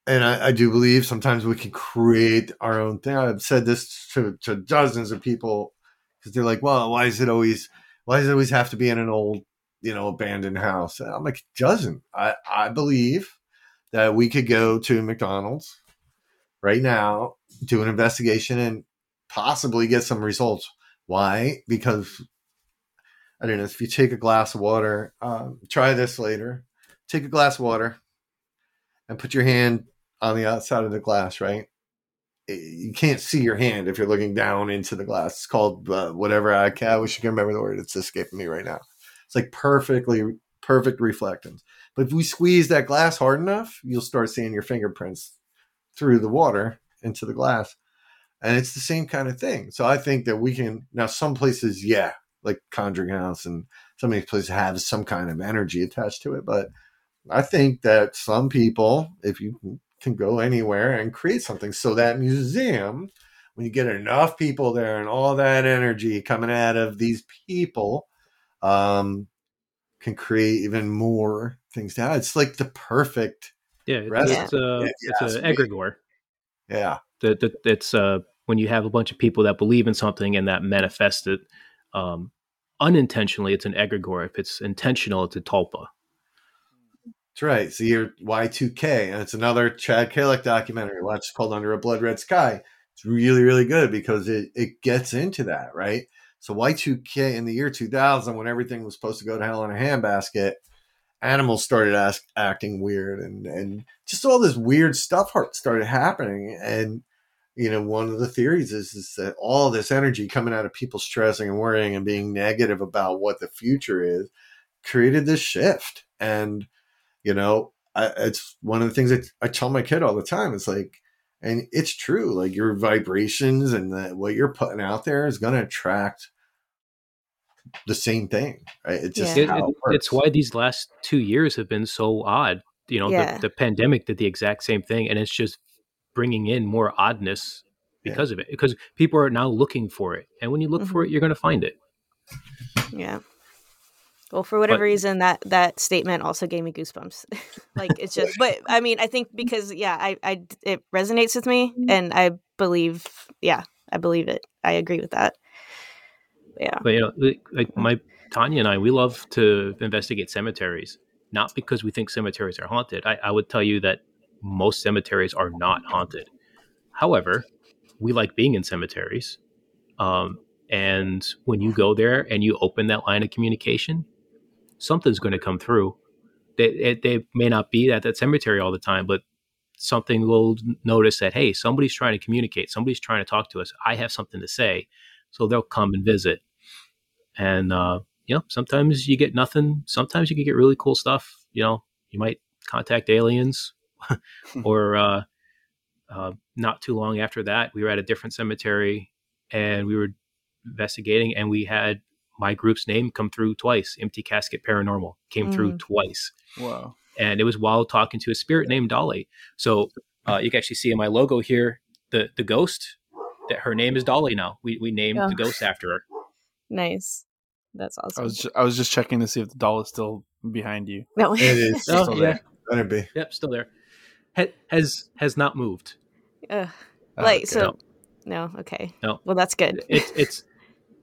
and I, I do believe sometimes we can create our own thing. I've said this to, to dozens of people because they're like, well, why is it always, why does it always have to be in an old, you know, abandoned house? And I'm like, it doesn't. I, I believe that we could go to McDonald's right now, do an investigation and possibly get some results. Why? Because I don't know. If you take a glass of water, um, try this later. Take a glass of water and put your hand on the outside of the glass. Right? You can't see your hand if you're looking down into the glass. It's called uh, whatever. I, can, I wish I could remember the word. It's escaping me right now. It's like perfectly perfect reflectance. But if we squeeze that glass hard enough, you'll start seeing your fingerprints through the water into the glass. And it's the same kind of thing. So I think that we can now some places, yeah, like Conjuring House and some of these places have some kind of energy attached to it. But I think that some people, if you can go anywhere and create something, so that museum, when you get enough people there and all that energy coming out of these people, um, can create even more things down. It's like the perfect. Yeah, it's, uh, it's an egregore. Yeah, that that it's uh when you have a bunch of people that believe in something and that manifest it um, unintentionally, it's an egregore. If it's intentional, it's a tulpa. That's right. So you're Y2K, and it's another Chad Calek documentary. Watch called Under a Blood Red Sky. It's really, really good because it, it gets into that, right? So Y2K in the year 2000, when everything was supposed to go to hell in a handbasket, animals started ask, acting weird and, and just all this weird stuff started happening. And you know, one of the theories is, is that all this energy coming out of people stressing and worrying and being negative about what the future is created this shift. And, you know, I, it's one of the things that I tell my kid all the time. It's like, and it's true, like your vibrations and the, what you're putting out there is going to attract the same thing. Right? It's just yeah. it, it, it's why these last two years have been so odd. You know, yeah. the, the pandemic did the exact same thing, and it's just bringing in more oddness because yeah. of it because people are now looking for it and when you look mm-hmm. for it you're going to find it yeah well for whatever but, reason that that statement also gave me goosebumps. Like it's just but i mean i think because yeah i i it resonates with me and i believe yeah i believe it. I agree with that. Yeah. But you know like my tanya and i we love to investigate cemeteries not because we think cemeteries are haunted. I, I would tell you that most cemeteries are not haunted. However, we like being in cemeteries. Um, and when you go there and you open that line of communication, something's going to come through. They, they may not be at that cemetery all the time, but something will notice that, hey, somebody's trying to communicate, somebody's trying to talk to us. I have something to say. So they'll come and visit. And, uh, you know, sometimes you get nothing. Sometimes you can get really cool stuff. You know, you might contact aliens or uh, uh, not too long after that, we were at a different cemetery and we were investigating, and we had my group's name come through twice. Empty Casket Paranormal came mm. through twice. Wow! And it was while talking to a spirit named Dolly. So uh, you can actually see in my logo here the the ghost that her name is Dolly now. We we named oh. the ghost after her. Nice. That's awesome. I was just, I was just checking to see if the doll is still behind you. No, it is. oh, yeah. There. Better be. Yep, still there has has not moved. Uh, like okay. so, no. Okay. No. Well, that's good. It's it's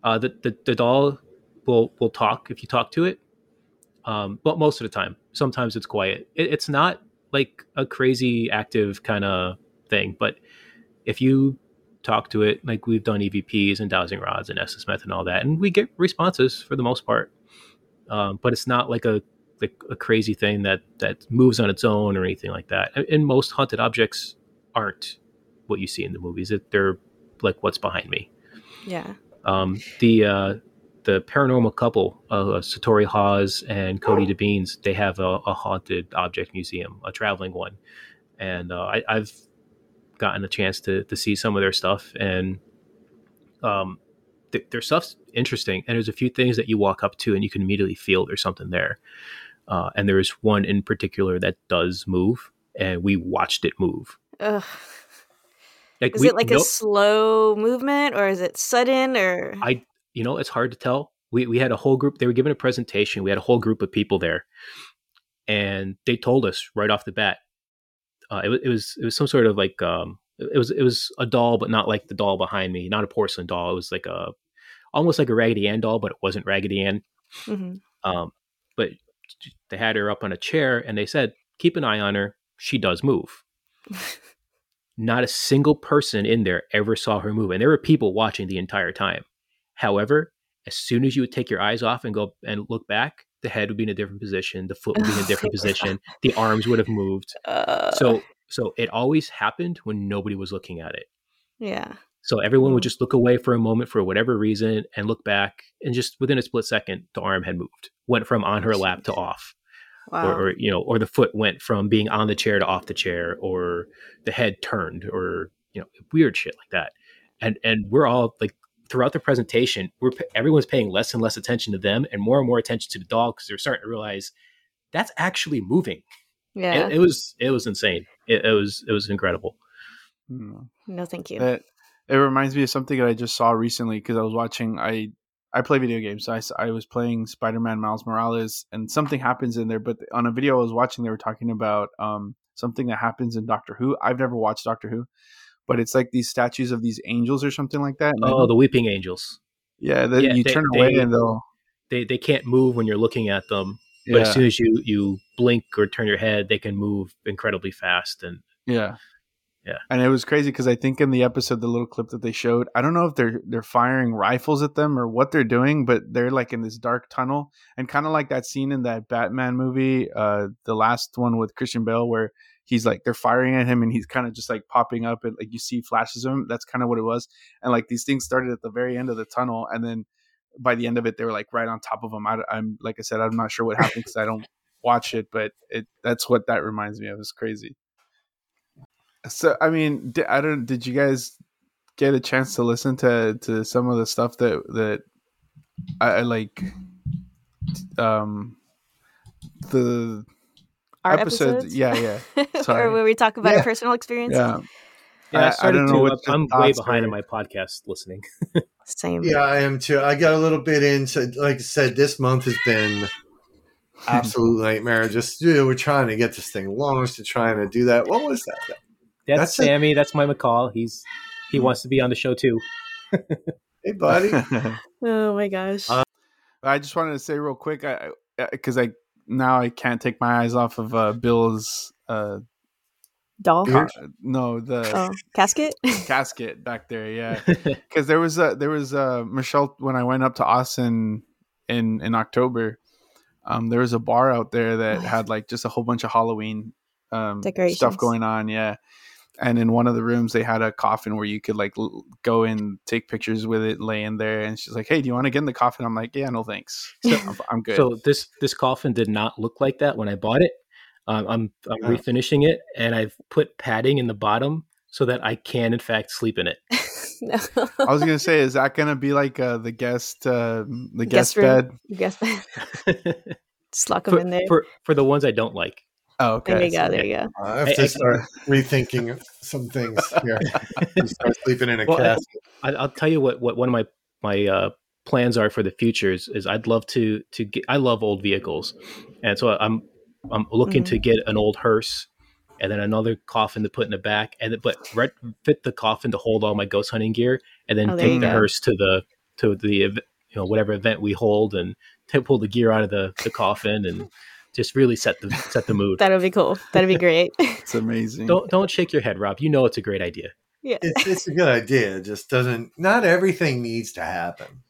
uh, the, the the doll will will talk if you talk to it. Um, but most of the time, sometimes it's quiet. It, it's not like a crazy active kind of thing, but if you talk to it, like we've done EVPs and dowsing rods and Estes method and all that, and we get responses for the most part. Um, but it's not like a like a crazy thing that that moves on its own or anything like that. And most haunted objects aren't what you see in the movies. They're like what's behind me. Yeah. Um, the uh, the paranormal couple, uh, Satori Hawes and Cody DeBeans, they have a, a, haunted object museum, a traveling one, and uh, I, have gotten a chance to to see some of their stuff, and um, th- their stuff's interesting. And there's a few things that you walk up to and you can immediately feel there's something there. Uh, and there is one in particular that does move, and we watched it move. Ugh. Like is we, it like a slow movement, or is it sudden, or I? You know, it's hard to tell. We we had a whole group. They were giving a presentation. We had a whole group of people there, and they told us right off the bat. Uh, it, it was it was some sort of like um, it was it was a doll, but not like the doll behind me, not a porcelain doll. It was like a almost like a Raggedy Ann doll, but it wasn't Raggedy Ann. Mm-hmm. Um, but they had her up on a chair and they said, keep an eye on her. She does move. Not a single person in there ever saw her move. And there were people watching the entire time. However, as soon as you would take your eyes off and go and look back, the head would be in a different position, the foot would be in a different position, the arms would have moved. Uh, so so it always happened when nobody was looking at it. Yeah. So everyone would just look away for a moment for whatever reason and look back, and just within a split second, the arm had moved, went from on her lap to off, wow. or, or, you know, or the foot went from being on the chair to off the chair, or the head turned, or you know, weird shit like that. And and we're all like throughout the presentation, we're everyone's paying less and less attention to them and more and more attention to the dog because they're starting to realize that's actually moving. Yeah. It, it was it was insane. It, it, was it was incredible. Hmm. No, thank you. It, it reminds me of something that I just saw recently because I was watching. I I play video games. So I, I was playing Spider Man Miles Morales, and something happens in there. But on a video I was watching, they were talking about um, something that happens in Doctor Who. I've never watched Doctor Who, but it's like these statues of these angels or something like that. oh, the weeping angels. Yeah, yeah you they, turn away they, and they'll they they can't move when you're looking at them. But yeah. as soon as you you blink or turn your head, they can move incredibly fast and yeah. Yeah. And it was crazy because I think in the episode, the little clip that they showed, I don't know if they're they're firing rifles at them or what they're doing, but they're like in this dark tunnel and kind of like that scene in that Batman movie, uh, the last one with Christian Bale, where he's like they're firing at him and he's kind of just like popping up and like you see flashes of him. That's kind of what it was. And like these things started at the very end of the tunnel, and then by the end of it, they were like right on top of him. I, am like I said, I'm not sure what happened because I don't watch it, but it that's what that reminds me of. It's crazy. So I mean, I don't. Did you guys get a chance to listen to to some of the stuff that that I, I like? Um, the Our episodes, episodes? yeah, yeah. Sorry. or where we talk about yeah. personal experience. Yeah. Yeah, I, I, don't know. What I'm way behind in my podcast listening. Same. Yeah, I am too. I got a little bit into, like I said, this month has been absolute nightmare. Just you know, we're trying to get this thing launched and trying to do that. What was that? That's, that's Sammy. A- that's my McCall. He's he wants to be on the show too. hey, buddy. oh my gosh. Uh, I just wanted to say real quick, I because I, I, now I can't take my eyes off of uh, Bill's uh, doll. no, the oh, casket. casket back there. Yeah, because there was a there was a Michelle when I went up to Austin in in October. Um, there was a bar out there that had like just a whole bunch of Halloween um, stuff going on. Yeah, and in one of the rooms they had a coffin where you could like l- go and take pictures with it laying there and she's like hey do you want to get in the coffin? I'm like yeah no thanks. So, I'm, I'm, good. So this this coffin did not look like that when i bought it. Um, i'm i'm oh. refinishing it and i've put padding in the bottom so that i can in fact sleep in it. No. i was gonna say is that gonna be like uh, the guest uh, the guest, guest bed? Guest bed. Just lock them for, in there. for for the ones i don't like Oh, okay. There you go. There you go. I have to I, start I, rethinking some things here. start sleeping in a well, casket. I, will tell you what. What one of my my uh, plans are for the future is I'd love to to get. I love old vehicles, and so I'm I'm looking mm-hmm. to get an old hearse and then another coffin to put in the back, and but fit the coffin to hold all my ghost hunting gear, and then oh, take the go. hearse to the to the you know whatever event we hold, and pull the gear out of the the coffin and just really set the set the mood. That'll be cool. That'd be great. it's amazing. Don't don't shake your head, Rob. You know it's a great idea. Yeah, it's, it's a good idea. It just doesn't. Not everything needs to happen.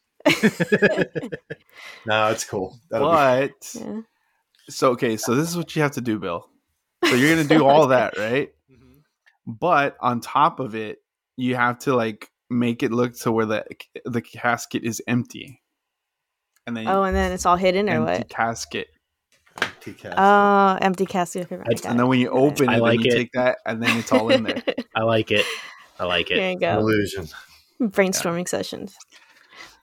no, it's cool. That'll but yeah. so okay, so this is what you have to do, Bill. So you're gonna do all that, right? Mm-hmm. But on top of it, you have to like make it look to where the the casket is empty. And then oh, and then it's all hidden or what? Casket empty casket. Oh, empty casket. and then when you open it, like you it. take that, and then it's all in there. I like it. I like it. There you go. Illusion. Brainstorming yeah. sessions.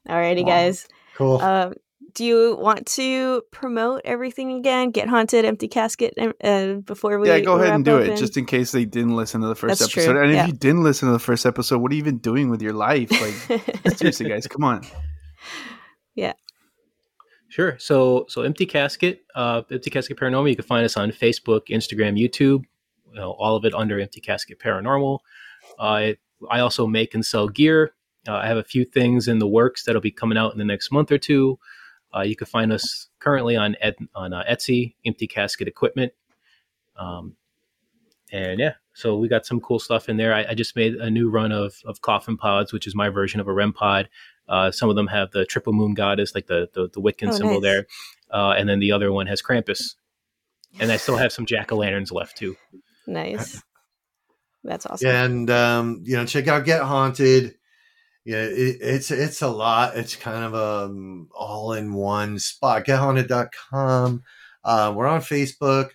Alrighty, wow. guys. Cool. Um, do you want to promote everything again? Get haunted, empty casket, uh, before we yeah, go ahead and do open? it, just in case they didn't listen to the first That's episode. True. And yeah. if you didn't listen to the first episode, what are you even doing with your life? Like, seriously, guys, come on. Yeah. Sure. So so Empty Casket, uh, Empty Casket Paranormal. You can find us on Facebook, Instagram, YouTube. You know, all of it under Empty Casket Paranormal. Uh, I also make and sell gear. Uh, I have a few things in the works that'll be coming out in the next month or two. Uh, you can find us currently on Ed, on uh, Etsy, Empty Casket Equipment. Um, and yeah, so we got some cool stuff in there. I, I, just made a new run of of coffin pods, which is my version of a REM pod. Uh, some of them have the triple moon goddess, like the the, the Wiccan oh, symbol nice. there, uh, and then the other one has Krampus. And I still have some jack o' lanterns left too. Nice. That's awesome. And um, you know, check out Get Haunted. Yeah, it, it's it's a lot. It's kind of a um, all in one spot. GetHaunted.com. Uh, we're on Facebook.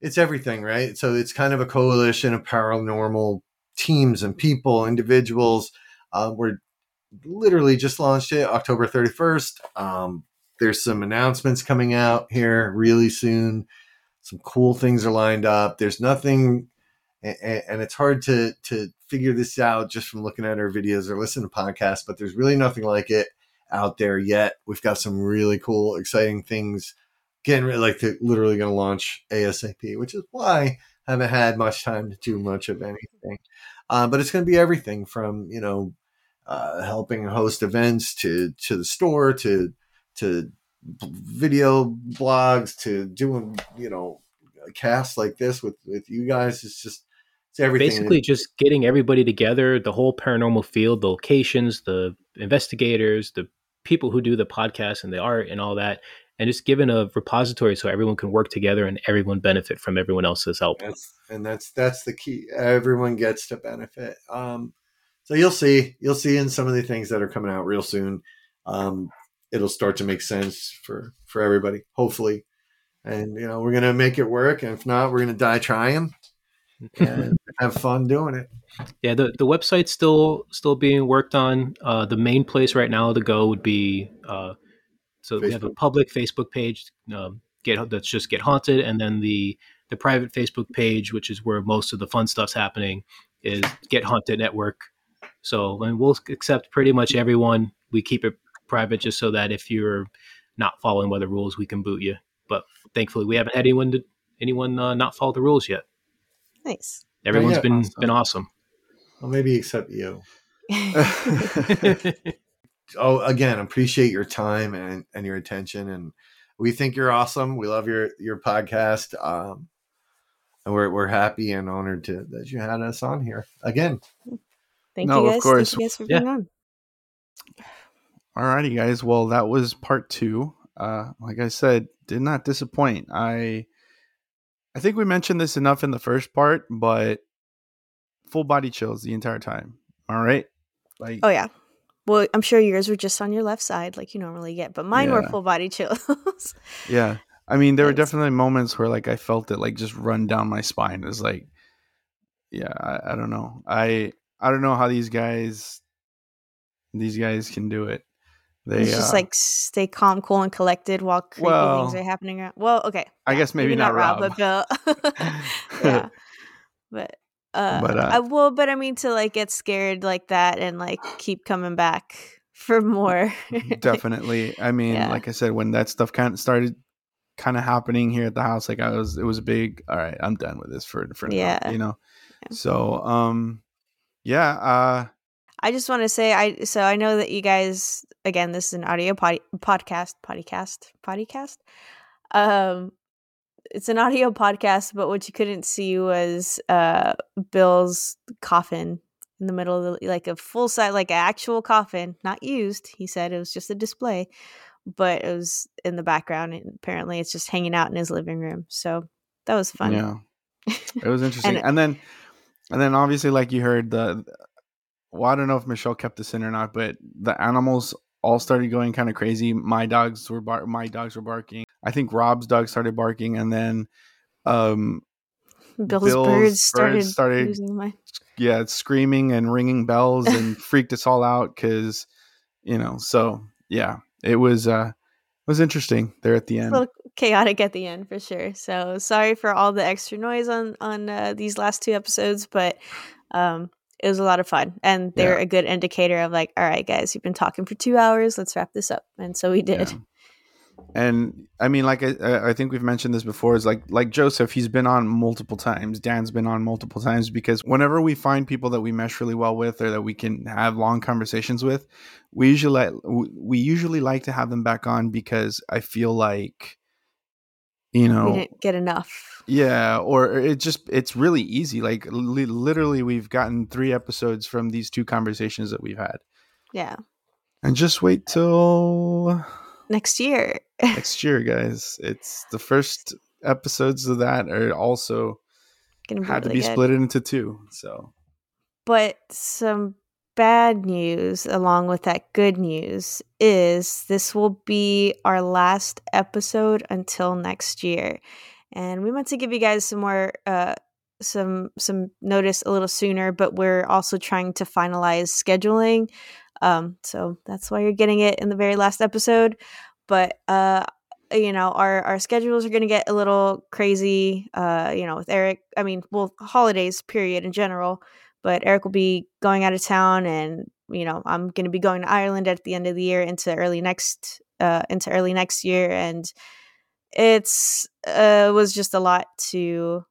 It's everything, right? So it's kind of a coalition of paranormal teams and people, individuals. Uh, we're literally just launched it October 31st. Um, there's some announcements coming out here really soon. Some cool things are lined up. There's nothing, and, it's hard to to figure this out just from looking at our videos or listening to podcasts. But there's really nothing like it out there yet. We've got some really cool, exciting things getting like to literally going to launch ASAP, which is why I haven't had much time to do much of anything. Uh, but it's going to be everything from you know uh, helping host events to to the store to to video blogs to doing you know casts like this with with you guys. It's just it's everything. Basically, just getting everybody together, the whole paranormal field, the locations, the investigators, the people who do the podcast and the art and all that, and just given a repository so everyone can work together and everyone benefit from everyone else's help. That's, and that's that's the key. Everyone gets to benefit. Um, so you'll see, you'll see in some of the things that are coming out real soon. Um, it'll start to make sense for for everybody, hopefully. And you know, we're gonna make it work. And if not, we're gonna die trying and have fun doing it. Yeah, the, the website's still still being worked on. Uh, the main place right now to go would be uh, so Facebook. we have a public Facebook page, um, get that's just get haunted, and then the the private Facebook page, which is where most of the fun stuff's happening, is Get Haunted Network. So and we'll accept pretty much everyone. We keep it private just so that if you're not following by the rules, we can boot you. But thankfully, we haven't had anyone to, anyone uh, not follow the rules yet. Nice. Everyone's yeah. been awesome. been awesome. Well, maybe except you. oh, again, appreciate your time and, and your attention. And we think you're awesome. We love your, your podcast. Um, and we're, we're happy and honored to, that you had us on here again. Thank no, you guys. Of course. Thank you guys for being yeah. on. Alrighty, guys. Well, that was part two. Uh, like I said, did not disappoint. I, I think we mentioned this enough in the first part, but full body chills the entire time. All right. Like, oh yeah. Well, I'm sure yours were just on your left side, like you normally get, but mine yeah. were full body chills. yeah, I mean, there were definitely moments where like I felt it like just run down my spine. It was like, yeah, I, I don't know. I I don't know how these guys these guys can do it. They it's just uh, like stay calm, cool, and collected while creepy well, things are happening. Around. Well, okay. I guess maybe, maybe not, Rob, Rob, but Bill. yeah, but uh, but uh, I will, but I mean to like get scared like that and like keep coming back for more. definitely. I mean, yeah. like I said, when that stuff kind of started kind of happening here at the house, like I was, it was a big. All right, I'm done with this for for yeah, now, you know. Yeah. So, um, yeah. Uh, I just want to say, I so I know that you guys again. This is an audio pod, podcast, podcast, podcast. Um, it's an audio podcast, but what you couldn't see was uh Bill's coffin in the middle of the like a full size like an actual coffin, not used. He said it was just a display, but it was in the background and apparently it's just hanging out in his living room. So that was fun. Yeah. It was interesting. and, and then and then obviously like you heard the well, I don't know if Michelle kept this in or not, but the animals all started going kind of crazy. My dogs were bar- my dogs were barking. I think Rob's dog started barking, and then um, Bill's, Bill's birds started, birds started my... yeah screaming and ringing bells and freaked us all out because you know. So yeah, it was uh, was interesting there at the end. A little chaotic at the end for sure. So sorry for all the extra noise on on uh, these last two episodes, but um, it was a lot of fun and they're yeah. a good indicator of like all right guys you've been talking for two hours let's wrap this up and so we did yeah. And i mean like I, I think we've mentioned this before is like like joseph he's been on multiple times. Dan's been on multiple times because whenever we find people that we mesh really well with or that we can have long conversations with we usually we usually like to have them back on because i feel like you know we didn't get enough. Yeah or it just it's really easy. Like li- literally we've gotten three episodes from these two conversations that we've had. Yeah. And just wait till next year. Next year guys. It's the first episodes of that are also Gonna had really to be good. split into two so. But some bad news along with that good news is this will be our last episode until next year. And we meant to give you guys some more uh some some notice a little sooner but we're also trying to finalize scheduling Um, so that's why you're getting it in the very last episode. But uh, you know, our our schedules are going to get a little crazy. Uh, you know, with Eric. I mean, well, holidays period in general. But Eric will be going out of town, and you know, I'm going to be going to Ireland at the end of the year into early next uh into early next year, and it's uh was just a lot to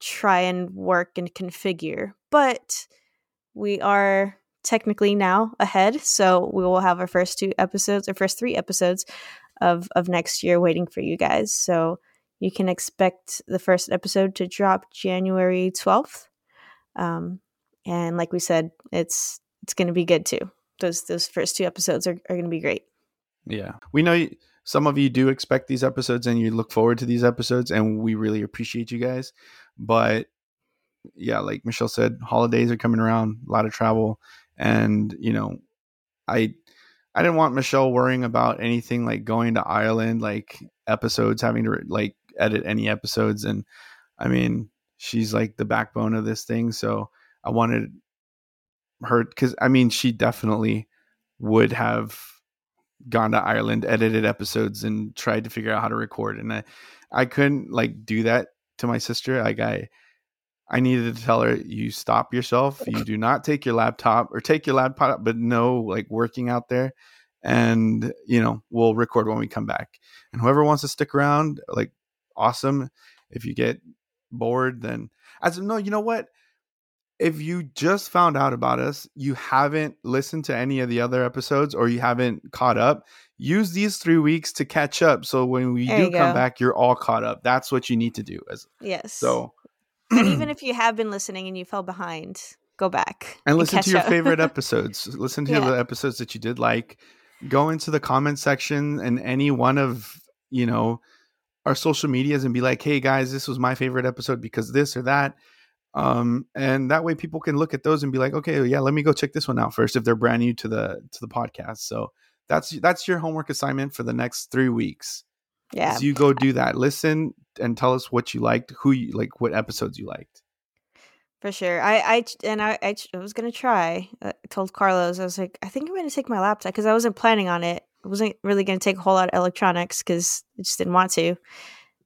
try and work and configure. But we are technically now ahead. So we will have our first two episodes, our first three episodes of of next year waiting for you guys. So you can expect the first episode to drop January twelfth. Um, and like we said, it's it's going to be good too. Those those first two episodes are, are going to be great. Yeah, we know some of you do expect these episodes and you look forward to these episodes, and we really appreciate you guys. But yeah, like Michelle said, holidays are coming around, a lot of travel, and you know, I I didn't want Michelle worrying about anything like going to Ireland, like episodes, having to like edit any episodes, and I mean, she's like the backbone of this thing, so I wanted her because I mean, she definitely would have gone to Ireland, edited episodes, and tried to figure out how to record, and I I couldn't like do that to my sister. Like I I needed to tell her, you stop yourself. You do not take your laptop or take your laptop, but no like working out there. And, you know, we'll record when we come back. And whoever wants to stick around, like, awesome. If you get bored, then as no, you know what? If you just found out about us, you haven't listened to any of the other episodes or you haven't caught up, use these three weeks to catch up. So when we there do come back, you're all caught up. That's what you need to do. As yes. So even if you have been listening and you fell behind, go back and, and listen to your up. favorite episodes. Listen to yeah. the episodes that you did like. Go into the comment section and any one of you know our social medias and be like, "Hey guys, this was my favorite episode because this or that." Um, and that way people can look at those and be like, "Okay, yeah, let me go check this one out first if they're brand new to the to the podcast." So that's that's your homework assignment for the next three weeks. Yeah. So you go do that. Listen and tell us what you liked, who you like, what episodes you liked. For sure. I, I and I, I, I was gonna try. Uh, I told Carlos I was like, I think I'm gonna take my laptop because I wasn't planning on it. I wasn't really gonna take a whole lot of electronics because I just didn't want to.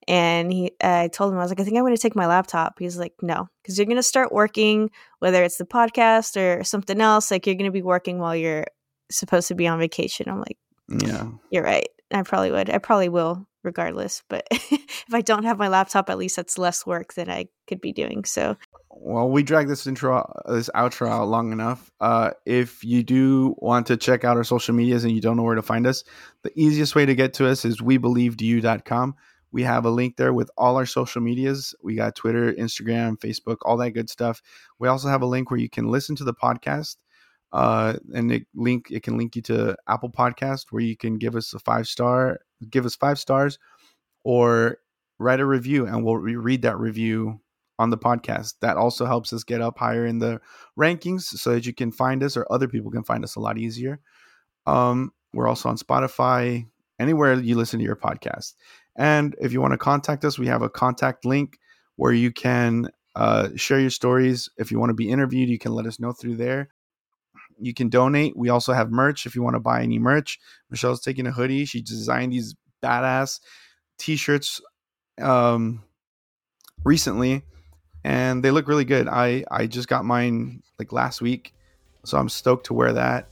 And he, I told him I was like, I think I'm gonna take my laptop. He's like, No, because you're gonna start working, whether it's the podcast or something else. Like you're gonna be working while you're supposed to be on vacation. I'm like, Yeah, you're right. I probably would. I probably will regardless. But if I don't have my laptop, at least that's less work than I could be doing. So, well, we dragged this intro, this outro out long enough. Uh, if you do want to check out our social medias and you don't know where to find us, the easiest way to get to us is webelievedyou.com. We have a link there with all our social medias. We got Twitter, Instagram, Facebook, all that good stuff. We also have a link where you can listen to the podcast. Uh, and it link it can link you to Apple Podcast where you can give us a five star give us five stars or write a review and we'll re- read that review on the podcast. That also helps us get up higher in the rankings so that you can find us or other people can find us a lot easier. Um, we're also on Spotify, anywhere you listen to your podcast. And if you want to contact us, we have a contact link where you can uh, share your stories. If you want to be interviewed, you can let us know through there you can donate. We also have merch if you want to buy any merch. Michelle's taking a hoodie. She designed these badass t-shirts um recently and they look really good. I I just got mine like last week. So I'm stoked to wear that.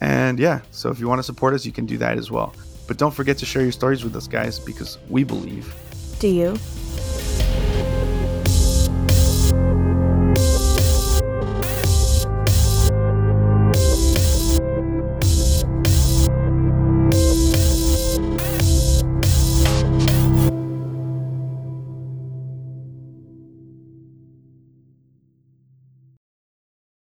And yeah, so if you want to support us, you can do that as well. But don't forget to share your stories with us guys because we believe. Do you?